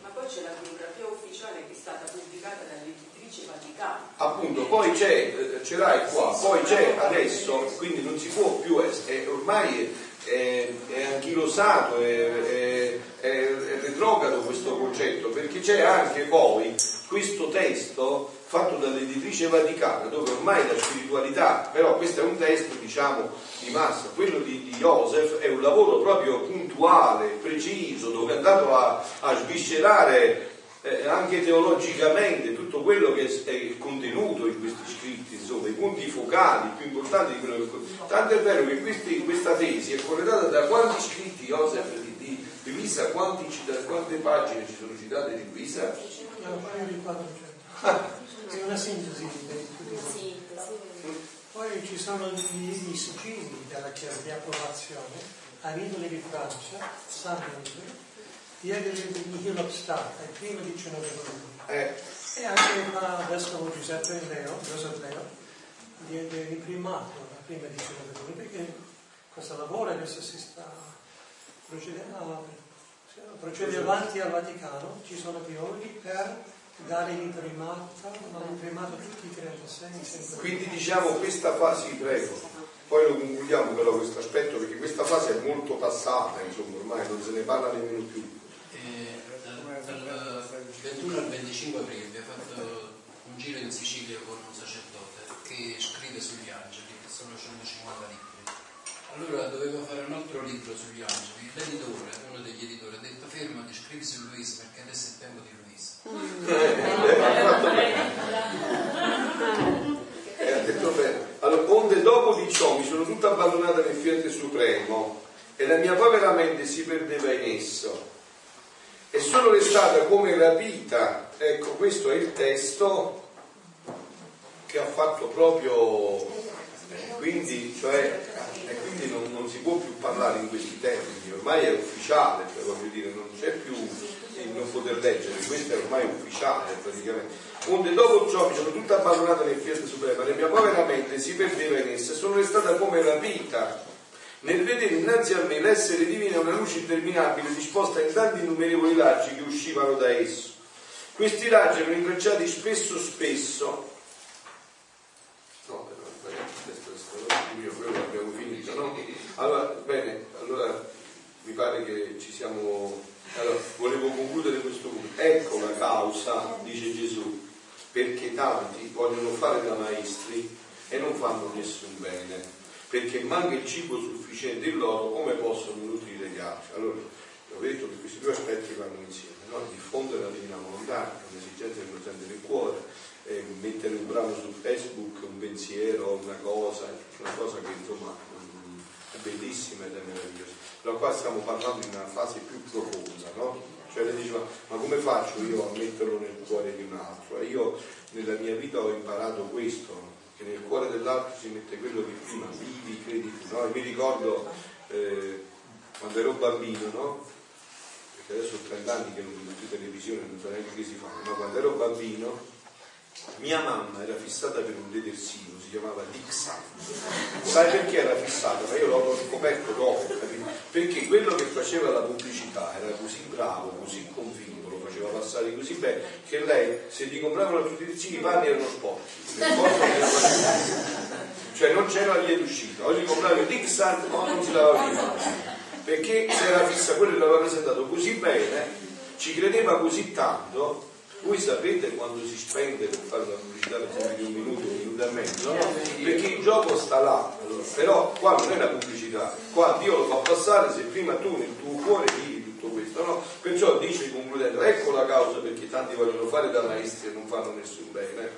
Ma poi c'è la biografia ufficiale che è stata pubblicata dall'editrice Vaticana. appunto poi c'è eh, ce l'hai qua poi c'è adesso quindi non si può più es- è, ormai è, è anchilosato è, è, è, è retrogrado questo concetto perché c'è anche poi questo testo fatto dall'editrice Vaticana dove ormai la spiritualità però questo è un testo diciamo di massa quello di, di Joseph è un lavoro proprio puntuale preciso dove è andato a, a sviscerare eh, anche teologicamente tutto quello che è contenuto in questi scritti, insomma, i punti focali più importanti di quello che... Tanto è vero che questi- questa tesi è corredata da quanti scritti Joseph di, di, di Luisa, quante pagine ci sono citate di Luisa? È un paio di 400. È una sintesi di quanti. Poi ci sono gli, gli sigilli della Chiesa di approvazione a Nidoli di Francia, San Nidoli, Diego di Hillopstadt, è primo 19 volume. Eh, E anche qua vescovo Giuseppe Leo, Giuseppe Leo, viene imprimato la prima del volume perché questo lavoro adesso si sta procedendo, procede avanti al Vaticano, ci sono teologi per dare l'imprimato a tutti i 36 sempre. quindi diciamo questa fase, prego, poi lo concludiamo però questo aspetto perché questa fase è molto passata, insomma, ormai non se ne parla nemmeno più. Eh, dal, dal 21 al 25 aprile abbiamo fatto un giro in Sicilia con un sacerdote che scrive sugli angeli, che sono 150 libri. Allora dovevo fare un altro libro sugli angeli. L'editore, uno degli editori, ha detto fermati, scrivi su Luisa perché adesso è tempo di Luisa. Eh, ha detto bene. Allora, onde dopo di ciò mi sono tutta abbandonata nel fiat supremo e la mia povera mente si perdeva in esso. E sono restata come rapita. Ecco, questo è il testo che ha fatto proprio. eh, quindi, cioè, e quindi non, non si può più parlare in questi termini, ormai è ufficiale, cioè, voglio dire, non c'è più il non poter leggere, questo è ormai ufficiale praticamente. Onde dopo ciò mi sono tutta abbandonata nel fiat supremo, la mia povera mente si perdeva in essa, sono restata come rapita nel vedere innanzi a me l'essere divino una luce interminabile disposta in tanti innumerevoli raggi che uscivano da esso. Questi raggi erano intrecciati spesso spesso. No, però, bene, questo è stato il mio, quello abbiamo finito, no? Allora, bene, allora mi pare che ci siamo. Allora, volevo concludere questo punto. Ecco la causa, dice Gesù, perché tanti vogliono fare da maestri e non fanno nessun bene, perché manca il cibo sufficiente in loro, come possono nutrire gli altri? Allora, ho detto che questi due aspetti vanno insieme, no? diffondere la divina volontà, un'esigenza che lo sente nel cuore, eh, mettere un brano su Facebook, un pensiero, una cosa, una cosa che insomma mm, è bellissima ed è meravigliosa. Però qua stiamo parlando di una fase più profonda, no? Cioè lei diceva, ma come faccio io a metterlo nel cuore di un altro? E io nella mia vita ho imparato questo, che nel cuore dell'altro si mette quello che prima vivi, credi no? E mi ricordo eh, quando ero bambino, no? Perché adesso ho 30 anni che non vedo più televisione, non so neanche che si fa, ma quando ero bambino Mia mamma era fissata per un detersivo, si chiamava Dixon. Sai perché era fissata? Ma io l'ho scoperto dopo? Perché quello che faceva la pubblicità era così bravo, così convinto, lo faceva passare così bene, che lei se ti compravano tutti i detersivi i panni erano sporchi. Cioè non c'era via d'uscita. Oggi compravi il Dixon, ma non si lavava più perché si era fissa quello l'aveva presentato così bene, ci credeva così tanto voi sapete quando si spende per fare una pubblicità per esempio di un minuto, un minuto e mezzo, no? Perché il gioco sta là, però qua non è la pubblicità, qua Dio lo fa passare se prima tu nel tuo cuore vivi tutto questo, no? Perciò dice concludendo, ecco la causa perché tanti vogliono fare da maestri e non fanno nessun bene,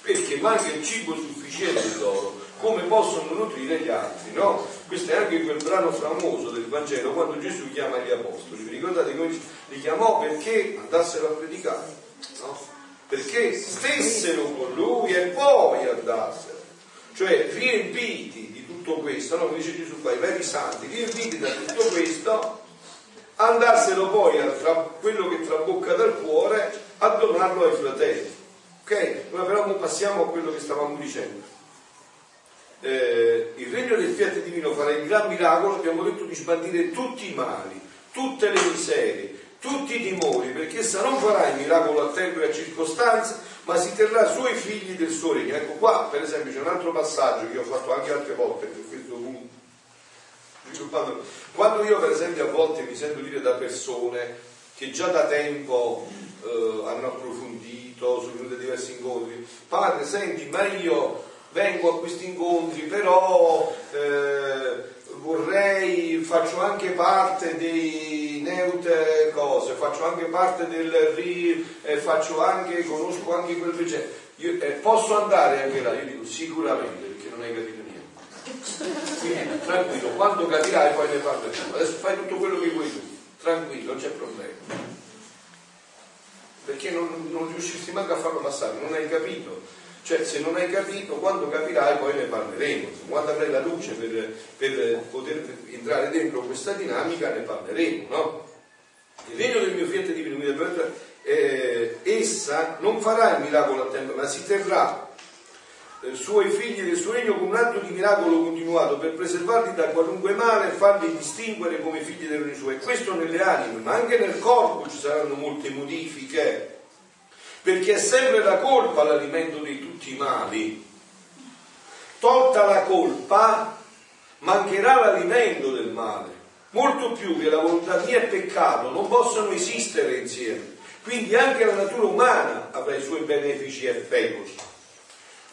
perché manca il cibo sufficiente loro, come possono nutrire gli altri, no? Questo è anche quel brano famoso del Vangelo quando Gesù chiama gli apostoli, vi ricordate come li chiamò perché andassero a predicare? No? perché stessero con lui e poi andassero, cioè riempiti di tutto questo, come dice Gesù qua, i veri santi, riempiti da tutto questo, andassero poi a tra, quello che trabocca dal cuore a donarlo ai fratelli. Ok? Ora però passiamo a quello che stavamo dicendo. Eh, il regno del fiat divino farà il gran miracolo, abbiamo detto di sbandire tutti i mali, tutte le miserie, tutti i timori, perché essa non farà il miracolo a tempo e a circostanze, ma si terrà suoi figli del suo regno. Ecco qua, per esempio, c'è un altro passaggio che ho fatto anche altre volte per questo punto. Quando io, per esempio, a volte mi sento dire da persone che già da tempo eh, hanno approfondito, sono venuti a diversi incontri, padre, senti, ma io vengo a questi incontri, però eh, vorrei, faccio anche parte dei neute cose, faccio anche parte del RI, eh, faccio anche, conosco anche quel precetto. Io, eh, posso andare anche là? Io dico sicuramente perché non hai capito niente. Quindi tranquillo, quando capirai poi ne parleremo. Adesso fai tutto quello che vuoi tu, tranquillo, non c'è problema. Perché non, non riuscirsi manco a farlo passare, non hai capito cioè se non hai capito, quando capirai poi ne parleremo, quando avrai la luce per, per poter entrare dentro questa dinamica ne parleremo, no? Il regno del mio fiat divino, eh, essa non farà il miracolo a tempo, ma si terrà eh, suoi figli del suo regno con un atto di miracolo continuato per preservarli da qualunque male e farli distinguere come figli del regno suo. E questo nelle anime, ma anche nel corpo ci saranno molte modifiche perché è sempre la colpa l'alimento di tutti i mali. Tolta la colpa, mancherà l'alimento del male. Molto più che la volontà mia e peccato non possono esistere insieme. Quindi anche la natura umana avrà i suoi benefici effetti.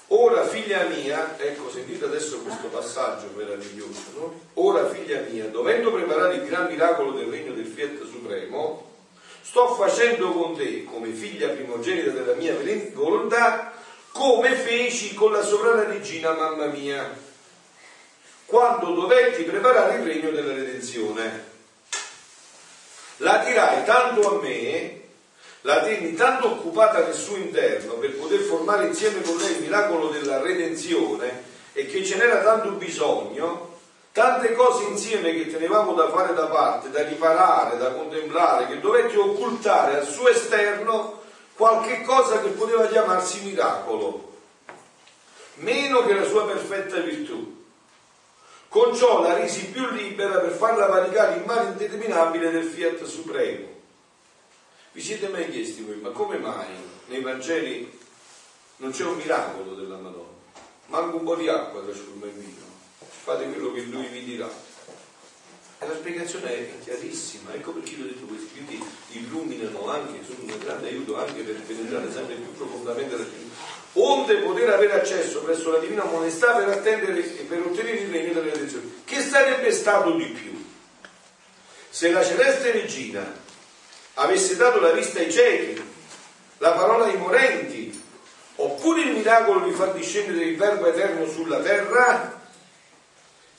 Ora figlia mia, ecco sentite adesso questo passaggio meraviglioso, no? Ora figlia mia, dovendo preparare il gran miracolo del regno del Fiat Supremo, sto facendo con te come figlia primogenita della mia volontà, come feci con la sovrana regina mamma mia, quando dovetti preparare il regno della redenzione. La tirai tanto a me, la tenni tanto occupata nel suo interno per poter formare insieme con lei il miracolo della redenzione e che ce n'era tanto bisogno, tante cose insieme che tenevamo da fare da parte, da riparare, da contemplare, che dovetti occultare al suo esterno qualche cosa che poteva chiamarsi miracolo, meno che la sua perfetta virtù. Con ciò la risi più libera per farla valicare il male indeterminabile del fiat supremo. Vi siete mai chiesti voi, ma come mai nei Vangeli non c'è un miracolo della Madonna? Manca un po' di acqua trasforma in vino fate quello che lui vi dirà. E la spiegazione è chiarissima, ecco perché io ho detto questo, quindi illuminano anche, sono un grande aiuto anche per penetrare sempre più profondamente la Divina. Onde poter avere accesso presso la Divina Onestà per attendere e per ottenere il regno delle redenzione. Che sarebbe stato di più? Se la celeste regina avesse dato la vista ai ciechi, la parola ai morenti, oppure il miracolo di far discendere il Verbo eterno sulla terra,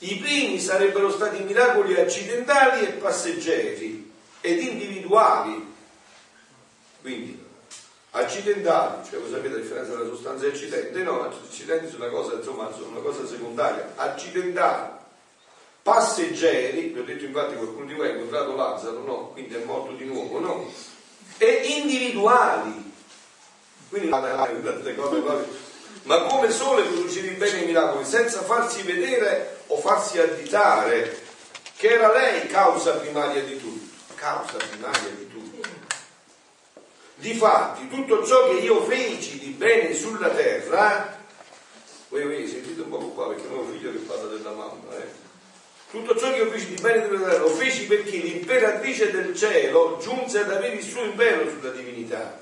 i primi sarebbero stati miracoli accidentali e passeggeri ed individuali. Quindi, accidentali, cioè voi sapete la differenza tra sostanza e accidente? No, accidenti sono una cosa, insomma, sono una cosa secondaria. Accidentali, passeggeri, vi ho detto infatti qualcuno di voi ha incontrato Lazzaro, no? Quindi è morto di nuovo, no? E individuali. Quindi ma come sole produceva i beni e i miracoli senza farsi vedere o farsi additare, che era lei causa primaria di tutto, causa primaria di tutto. Difatti, tutto ciò che io feci di bene sulla terra, voi avete sentito un po' qua perché non ho figlio che parla della mamma, eh? Tutto ciò che io feci di bene sulla terra lo feci perché l'imperatrice del cielo giunse ad avere il suo impero sulla divinità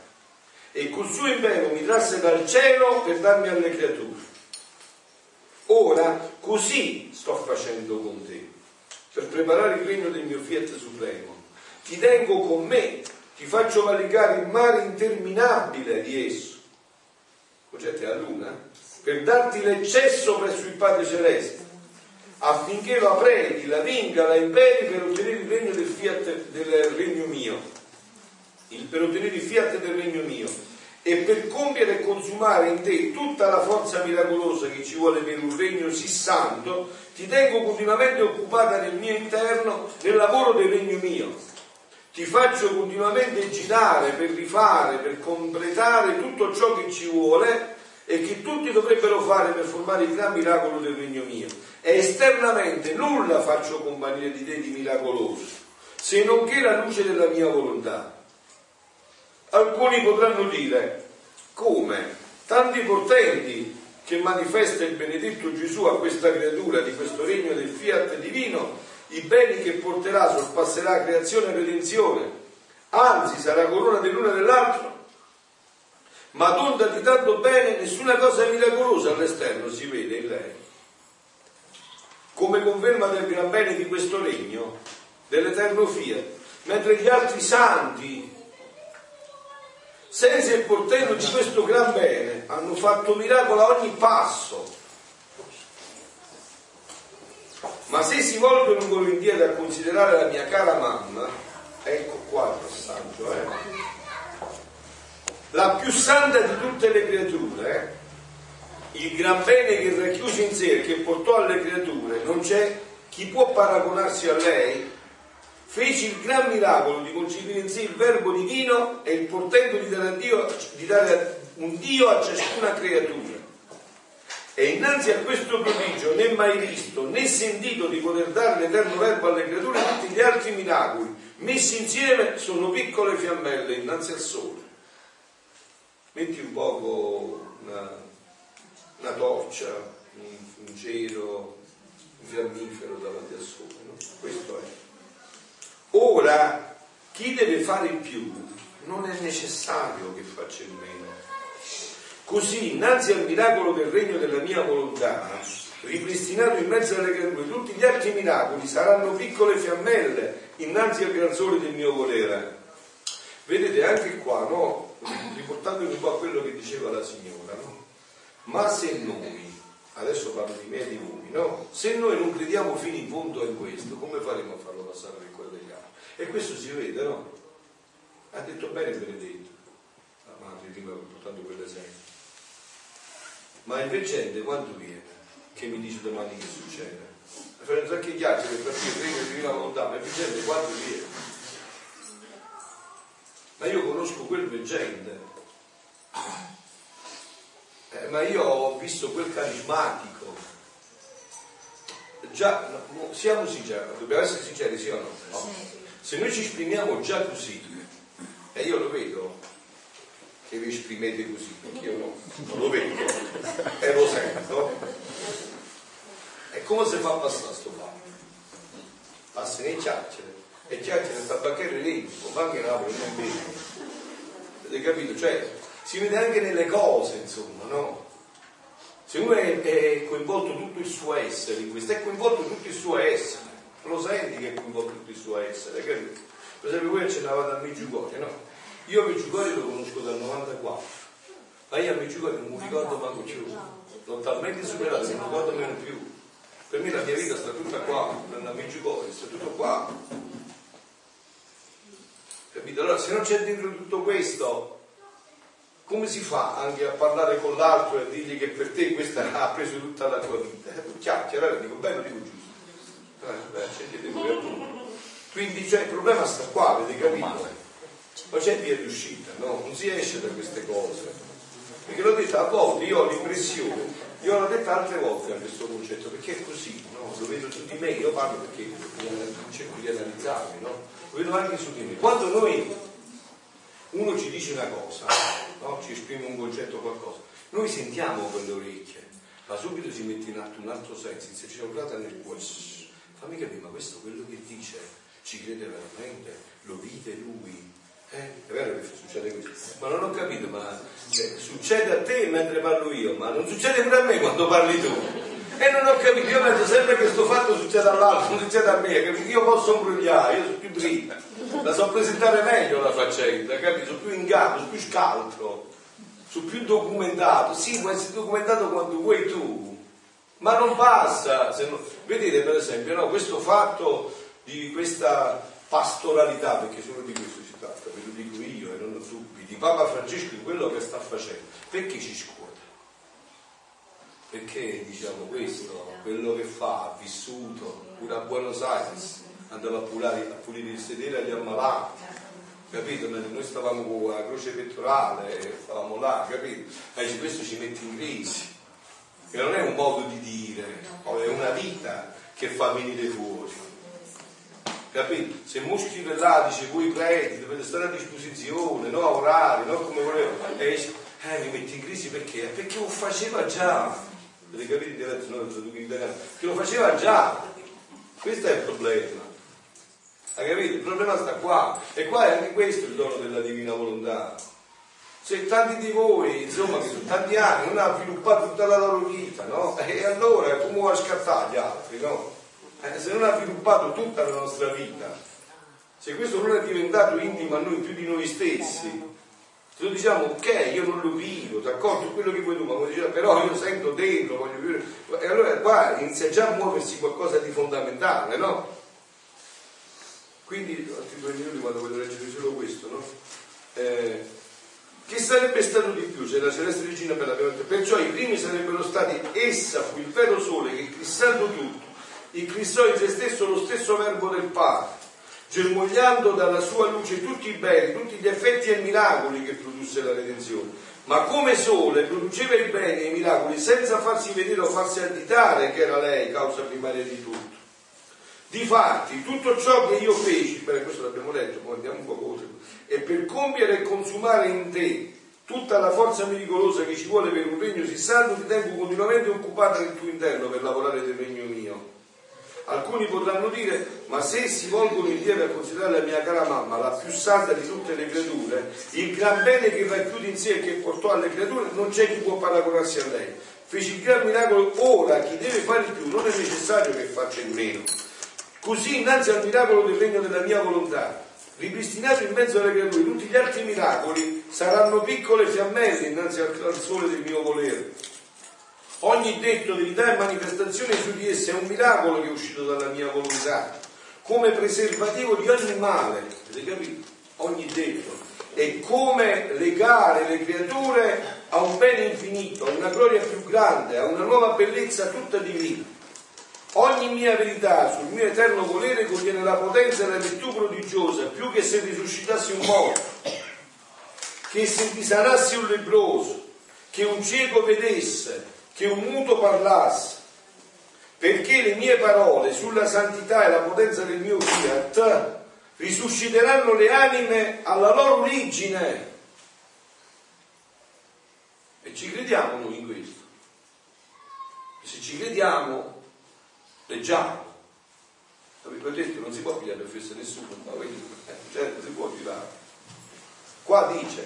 e col suo impero mi trasse dal cielo per darmi alle creature. Ora così sto facendo con te, per preparare il regno del mio Fiat Supremo. Ti tengo con me, ti faccio valicare il mare interminabile di esso. Concete la luna? Per darti l'eccesso presso il Padre Celeste, affinché la prendi, la vinca, la imperi per ottenere il regno del Fiat del regno mio. Il, per ottenere il Fiat del regno mio e per compiere e consumare in te tutta la forza miracolosa che ci vuole per un regno sì santo, ti tengo continuamente occupata nel mio interno, nel lavoro del regno mio. Ti faccio continuamente girare per rifare, per completare tutto ciò che ci vuole e che tutti dovrebbero fare per formare il gran miracolo del regno mio. E esternamente nulla faccio compagnia di te di miracoloso, se non che la luce della mia volontà Alcuni potranno dire, come? Tanti portenti che manifesta il benedetto Gesù a questa creatura di questo regno del fiat divino, i beni che porterà sorpasserà creazione e redenzione, anzi sarà corona dell'uno e dell'altro, ma d'onda di tanto bene nessuna cosa miracolosa all'esterno si vede in lei. Come conferma del gran bene di questo regno, dell'eterno fiat, mentre gli altri santi senza il portello di questo gran bene hanno fatto miracolo a ogni passo. Ma se si volgono volentieri a considerare la mia cara mamma, ecco qua il passaggio, eh? la più santa di tutte le creature, eh? il gran bene che racchiuse in sé e che portò alle creature, non c'è chi può paragonarsi a lei fece il gran miracolo di concepire in sé il verbo divino e il portento di dare, Dio, di dare un Dio a ciascuna creatura. E innanzi a questo prodigio né mai visto né sentito di poter dare l'eterno verbo alle creature tutti gli altri miracoli messi insieme sono piccole fiammelle innanzi al sole. Metti un poco una, una torcia, un, un cero, un fiammifero davanti al sole, no? Questo è. Ora, chi deve fare più non è necessario che faccia il meno. Così, innanzi al miracolo del regno della mia volontà, ripristinato in mezzo alle creature, tutti gli altri miracoli saranno piccole fiammelle innanzi al gran sole del mio volere. Vedete anche qua, no? riportandomi un po' a quello che diceva la signora, no? ma se noi, adesso parlo di me e di voi, no? se noi non crediamo fino in fondo in questo, come faremo a farlo passare per quello degli altri? E questo si vede, no? Ha detto bene Benedetto, la madre prima portando quell'esempio. Ma il veggente quando viene? Che mi dice domani che succede? Facendo anche chiacchiere per partire prima di divina volontà, ma il veggente quando viene? Ma io conosco quel veggente. Eh, ma io ho visto quel carismatico. Già, no, siamo sinceri, dobbiamo essere sinceri, sì o no? no. Se noi ci esprimiamo già così, e io lo vedo che vi esprimete così, perché io no, non lo vedo e lo sento, e come si fa a passare sto fatto? Passa nei chiacchiere, e chiacchiere nel tabacchiere lì, come anche Napoli non vede. Avete capito? Cioè, si vede anche nelle cose, insomma, no? Se uno è, è coinvolto tutto il suo essere in questo, è coinvolto tutto il suo essere lo senti che è coinvolto tutto il suo essere, capito? Per esempio voi accennavate a Meggiugorio, no? Io a Meggiugorio lo conosco dal 94, ma io a Meggiugorio non mi ricordo manco più, l'ho talmente superato che non mi ricordo meno più. Per me la mia vita sta tutta qua, a Meggiugorio, sta tutto qua. Capito? Allora se non c'è dentro tutto questo, come si fa anche a parlare con l'altro e a dirgli che per te questa ha preso tutta la tua vita? Chiacchiera, dico bene o dico giusto? Quindi cioè, il problema sta qua, avete capito? Ma c'è via di uscita, no? Non si esce da queste cose. Perché l'ho detto a volte, io ho l'impressione, io l'ho detto altre volte a questo concetto, perché è così, no? Lo vedo su di me, io parlo perché cerco di analizzarmi, no? Lo vedo anche su di me. Quando noi, uno ci dice una cosa, no? ci esprime un concetto qualcosa, noi sentiamo con le orecchie, ma subito si mette in atto un altro senso, si c'è urlata nel cuore. Fammi capire, ma questo quello che dice ci crede veramente? Lo vide lui? Eh, è vero che succede così, ma non ho capito, ma eh, succede a te mentre parlo io, ma non succede pure a me quando parli tu. E non ho capito, io penso sempre che questo fatto succeda all'altro, non succede a me, capito? Io posso imbrogliare, io sono più dritta, la so presentare meglio la faccenda, capito? Sono più in capo, sono più scaltro sono più documentato, sì, può essere documentato quando vuoi tu, ma non basta. Non... Vedete per esempio no, questo fatto di questa pastoralità, perché solo di questo si tratta, ve lo dico io e non tu, di Papa Francesco in quello che sta facendo, perché ci scuote? Perché diciamo questo, quello che fa, ha vissuto, pure a Buenos Aires, andava a pulire, a pulire il sedere agli ammalati, capito? Noi stavamo con la croce pettorale, stavamo là, capito? E questo ci mette in crisi, che non è un modo di dire, è una vita che fa venire fuori. Capito? Se Muschi dice voi preti dovete stare a disposizione, no a orari, no come volevo, e eh, mi metti in crisi perché? Perché lo faceva già, avete capito diverso, no? Che lo faceva già, questo è il problema. Hai capito? Il problema sta qua. E qua è anche questo il dono della divina volontà. Se tanti di voi, insomma, che sono tanti anni, non hanno sviluppato tutta la loro vita, no? E allora come va a scattare gli altri, no? Eh, se non ha sviluppato tutta la nostra vita, se questo non è diventato intimo a noi più di noi stessi, se noi diciamo ok, io non lo vivo, d'accordo, quello che vuoi tu, ma diceva, però io sento dentro, voglio vivere, e allora qua inizia già a muoversi qualcosa di fondamentale, no? Quindi, altri due minuti quando voglio leggere solo questo, no? Eh, che sarebbe stato di più se la celeste regina per la pianta? Perciò i primi sarebbero stati essa fu il vero sole che crissando tutto, incrissò in se stesso lo stesso verbo del Padre, germogliando dalla sua luce tutti i beni, tutti gli effetti e miracoli che produsse la redenzione. Ma come sole produceva i beni e i miracoli senza farsi vedere o farsi additare che era lei causa primaria di tutto. Difatti, tutto ciò che io feci, per questo l'abbiamo letto, poi andiamo un po' oltre, è per compiere e consumare in te tutta la forza miracolosa che ci vuole per un regno si santo, ti tengo continuamente occupata nel tuo interno per lavorare del regno mio. Alcuni potranno dire, ma se si volgono insieme a considerare la mia cara mamma, la più santa di tutte le creature, il gran bene che racchiude in sé e che portò alle creature, non c'è chi può paragonarsi a lei. Feci il gran miracolo, ora chi deve fare di più non è necessario che faccia il meno Così innanzi al miracolo del regno della mia volontà, ripristinato in mezzo alle creature, tutti gli altri miracoli saranno piccole fiammelle innanzi al sole del mio volere. Ogni detto, verità e manifestazione su di esse è un miracolo che è uscito dalla mia volontà, come preservativo di ogni male. Avete capito? Ogni detto. È come legare le creature a un bene infinito, a una gloria più grande, a una nuova bellezza tutta divina. Ogni mia verità sul mio eterno volere contiene la potenza e la virtù prodigiosa, più che se risuscitassi un morto, che se risanassi un lebroso, che un cieco vedesse, che un muto parlasse, perché le mie parole sulla santità e la potenza del mio fiat risusciteranno le anime alla loro origine. E ci crediamo noi in questo. Se ci crediamo, leggiamo. Avevo detto non si può pigliare per festa nessuno, ma eh, certo si può tirare. Qua dice,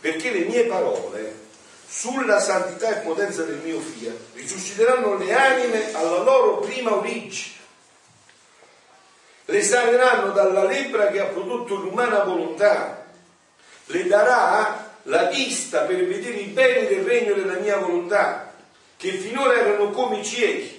perché le mie parole sulla santità e potenza del mio fiat risusciteranno le anime alla loro prima origine. Le saneranno dalla lebbra che ha prodotto l'umana volontà. Le darà la vista per vedere i beni del regno della mia volontà, che finora erano come i ciechi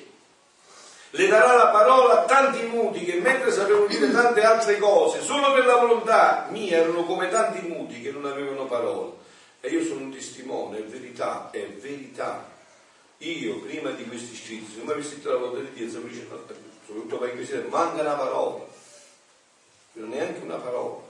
le darà la parola a tanti muti che mentre sapevano dire tante altre cose, solo per la volontà mia erano come tanti muti che non avevano parola. E io sono un testimone, è verità, è verità. Io prima di questi scritti, se avessi scritto la volontà di Dio, soprattutto per questi manca una parola, non neanche una parola.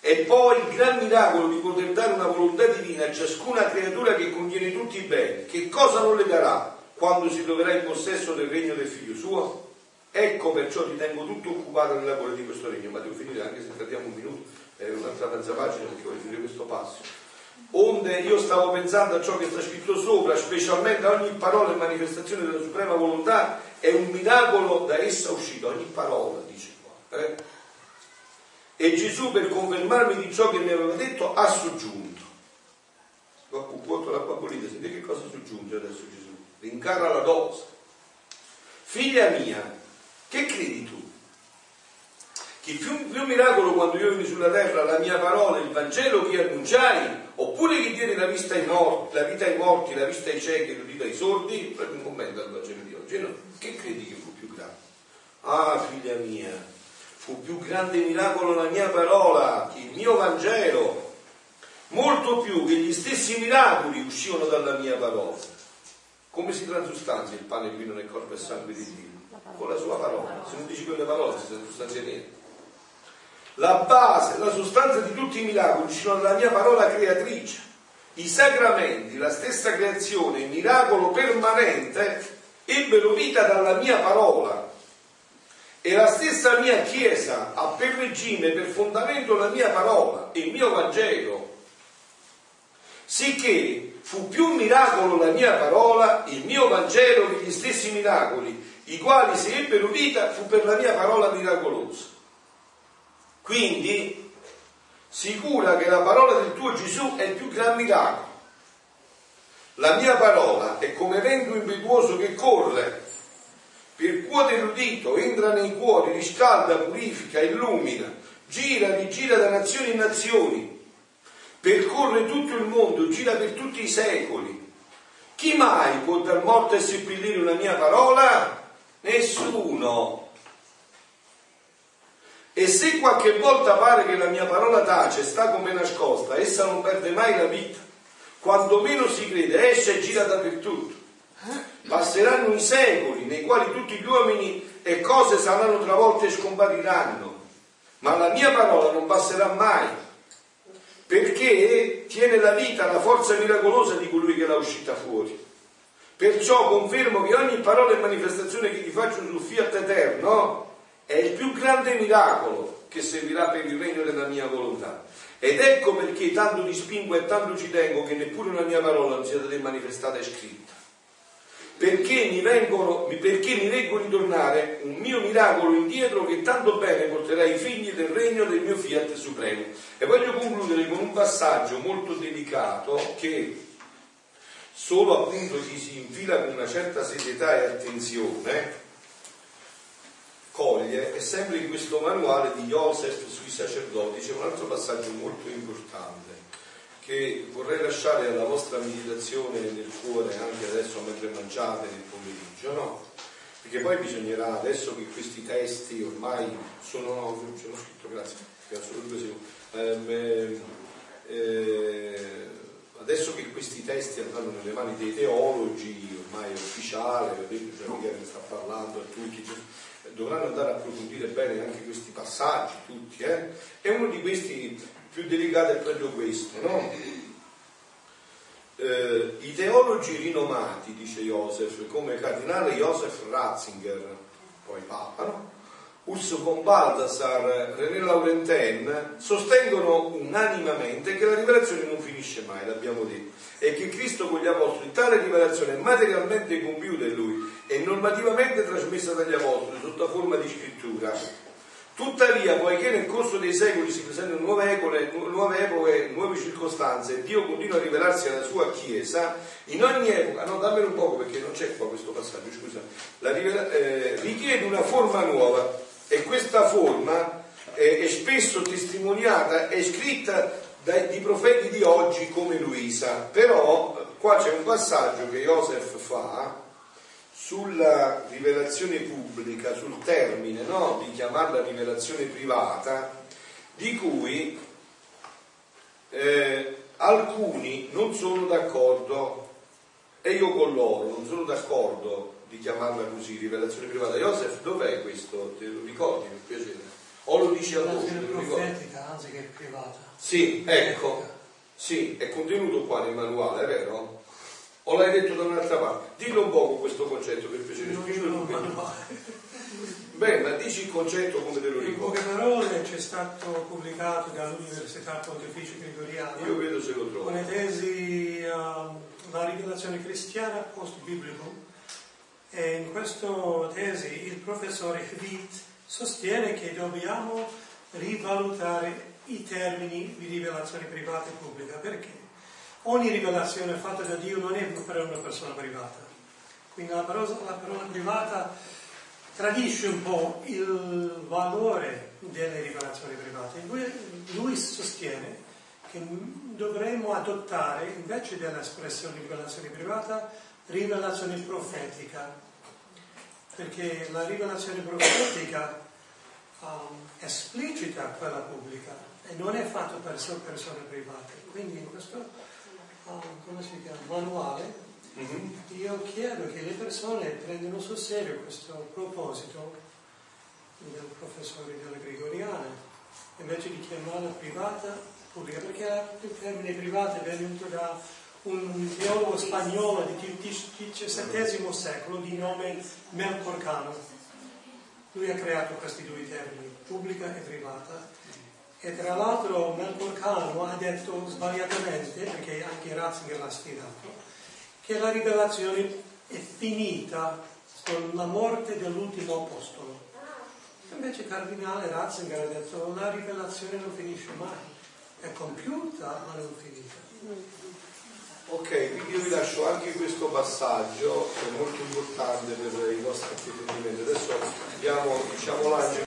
E poi il gran miracolo di poter dare una volontà divina a ciascuna creatura che contiene tutti i beni. Che cosa non le darà quando si troverà in possesso del regno del figlio suo? Ecco perciò ritengo tutto occupato nel lavoro di questo regno. Ma devo finire anche se perdiamo un minuto, è un'altra mezza pagina perché voglio finire questo passo. Onde io stavo pensando a ciò che sta scritto sopra, specialmente ogni parola e manifestazione della suprema volontà è un miracolo da essa uscito, ogni parola, dice qua. Eh? E Gesù per confermarmi di ciò che mi aveva detto ha soggiunto. Quanto l'acqua bollita, sentite che cosa soggiunge adesso Gesù? Rincara la dose. Figlia mia, che credi tu? Che più, più miracolo quando io veni sulla terra, la mia parola, il Vangelo che annunciai, oppure che diede la vista ai morti, la vita ai morti, la vista ai ciechi, l'udita ai sordi, proprio un commento al Vangelo di oggi, no? Che credi che fu più grande? Ah, figlia mia, fu più grande miracolo la mia parola, il mio Vangelo, molto più che gli stessi miracoli uscivano dalla mia parola. Come si transustanzia il pane, il vino nel corpo e sangue di Dio? Con la sua parola. Se non dici quelle parole, si transustanzia niente. La base, la sostanza di tutti i miracoli uscivano dalla mia parola creatrice. I sacramenti, la stessa creazione, il miracolo permanente, ebbero vita dalla mia parola e la stessa mia Chiesa ha per regime, per fondamento la mia parola, il mio Vangelo, sicché fu più miracolo la mia parola, il mio Vangelo, che gli stessi miracoli, i quali se ebbero vita fu per la mia parola miracolosa. Quindi, sicura che la parola del tuo Gesù è il più gran miracolo. La mia parola è come vento impetuoso che corre Percuote l'udito, entra nei cuori, riscalda, purifica, illumina, gira, rigira da nazioni in nazioni, percorre tutto il mondo, gira per tutti i secoli. Chi mai può dar morte e seppellire una mia parola? Nessuno. E se qualche volta pare che la mia parola tace, sta come nascosta, essa non perde mai la vita. Quando meno si crede, esce e gira dappertutto. Passeranno i secoli nei quali tutti gli uomini e cose saranno travolte e scompariranno, ma la mia parola non passerà mai, perché tiene la vita, la forza miracolosa di colui che l'ha uscita fuori. Perciò confermo che ogni parola e manifestazione che ti faccio sul fiat eterno è il più grande miracolo che servirà per il regno della mia volontà. Ed ecco perché tanto ti spingo e tanto ci tengo che neppure una mia parola non sia te manifestata e scritta perché mi, vengono, perché mi leggo ritornare un mio miracolo indietro che tanto bene porterà i figli del regno del mio fiat supremo. E voglio concludere con un passaggio molto delicato che solo appunto chi si infila con una certa serietà e attenzione coglie, è sempre in questo manuale di Joseph sui sacerdoti, c'è un altro passaggio molto importante che vorrei lasciare alla vostra meditazione nel cuore anche adesso mentre mangiate nel pomeriggio, no? Perché poi bisognerà, adesso che questi testi ormai sono, ce l'ho scritto, grazie, ehm, eh, adesso che questi testi andranno nelle mani dei teologi, ormai è ufficiale, vedete, cioè Michele sta parlando a tutti, dovranno andare a approfondire bene anche questi passaggi, tutti, eh? E uno di questi più delicato è proprio questo, no? Eh, I teologi rinomati, dice Joseph, come cardinale Joseph Ratzinger, poi Papa, no? Urso von Baldassar, René Laurentin, sostengono unanimamente che la rivelazione non finisce mai, l'abbiamo detto, e che Cristo con gli apostoli tale rivelazione è materialmente compiuta in lui e normativamente trasmessa dagli apostoli sotto forma di scrittura Tuttavia, poiché nel corso dei secoli si presentano nuove epoche, nuove, epoche, nuove circostanze, Dio continua a rivelarsi alla sua Chiesa, in ogni epoca, no dammelo un poco perché non c'è qua questo passaggio, scusa, rivela, eh, richiede una forma nuova e questa forma eh, è spesso testimoniata e scritta dai, di profeti di oggi come Luisa, però qua c'è un passaggio che Joseph fa sulla rivelazione pubblica, sul termine no? di chiamarla rivelazione privata, di cui eh, alcuni non sono d'accordo e io con loro non sono d'accordo di chiamarla così, rivelazione privata. Joseph, dov'è questo? Te lo ricordi per piacere? o lo dice a voce, Rivelazione profetica, anzi che privata. Sì, ecco, sì, è contenuto qua nel manuale, è vero? O l'hai detto da un'altra parte? Dillo un po' questo concetto per piacere, ce l'ho tu bene. manuale. Beh, ma dici il concetto come te lo In poche parole c'è stato pubblicato dall'Università Pontificia Gregoriana Io vedo se lo trovo. una tesi ehm, La rivelazione cristiana post-biblico e in questa tesi il professore Witt sostiene che dobbiamo rivalutare i termini di rivelazione privata e pubblica perché ogni rivelazione fatta da Dio non è per una persona privata quindi la parola, la parola privata tradisce un po' il valore delle rivelazioni private. Lui, lui sostiene che dovremmo adottare, invece dell'espressione rivelazione privata, rivelazione profetica, perché la rivelazione profetica um, esplicita quella pubblica e non è fatta per so- persone private. Quindi in questo come si chiama, manuale Mhm. io chiedo che le persone prendano sul serio questo proposito del professore della Gregoriana, invece di chiamarla privata, pubblica, perché il termine privata è venuto da un teologo spagnolo del XVII secolo di nome Melcorcano. Lui ha creato questi due termini, pubblica e privata. E tra l'altro Melcorcano ha detto sbagliatamente, perché anche Ratzinger l'ha sfidato, che la rivelazione è finita con la morte dell'ultimo apostolo. Invece Cardinale Ratzinger ha detto la rivelazione non finisce mai, è compiuta ma non finita. Ok, quindi io vi lascio anche questo passaggio, che è molto importante per i nostri approfondimenti. Adesso abbiamo, diciamo, l'angelo.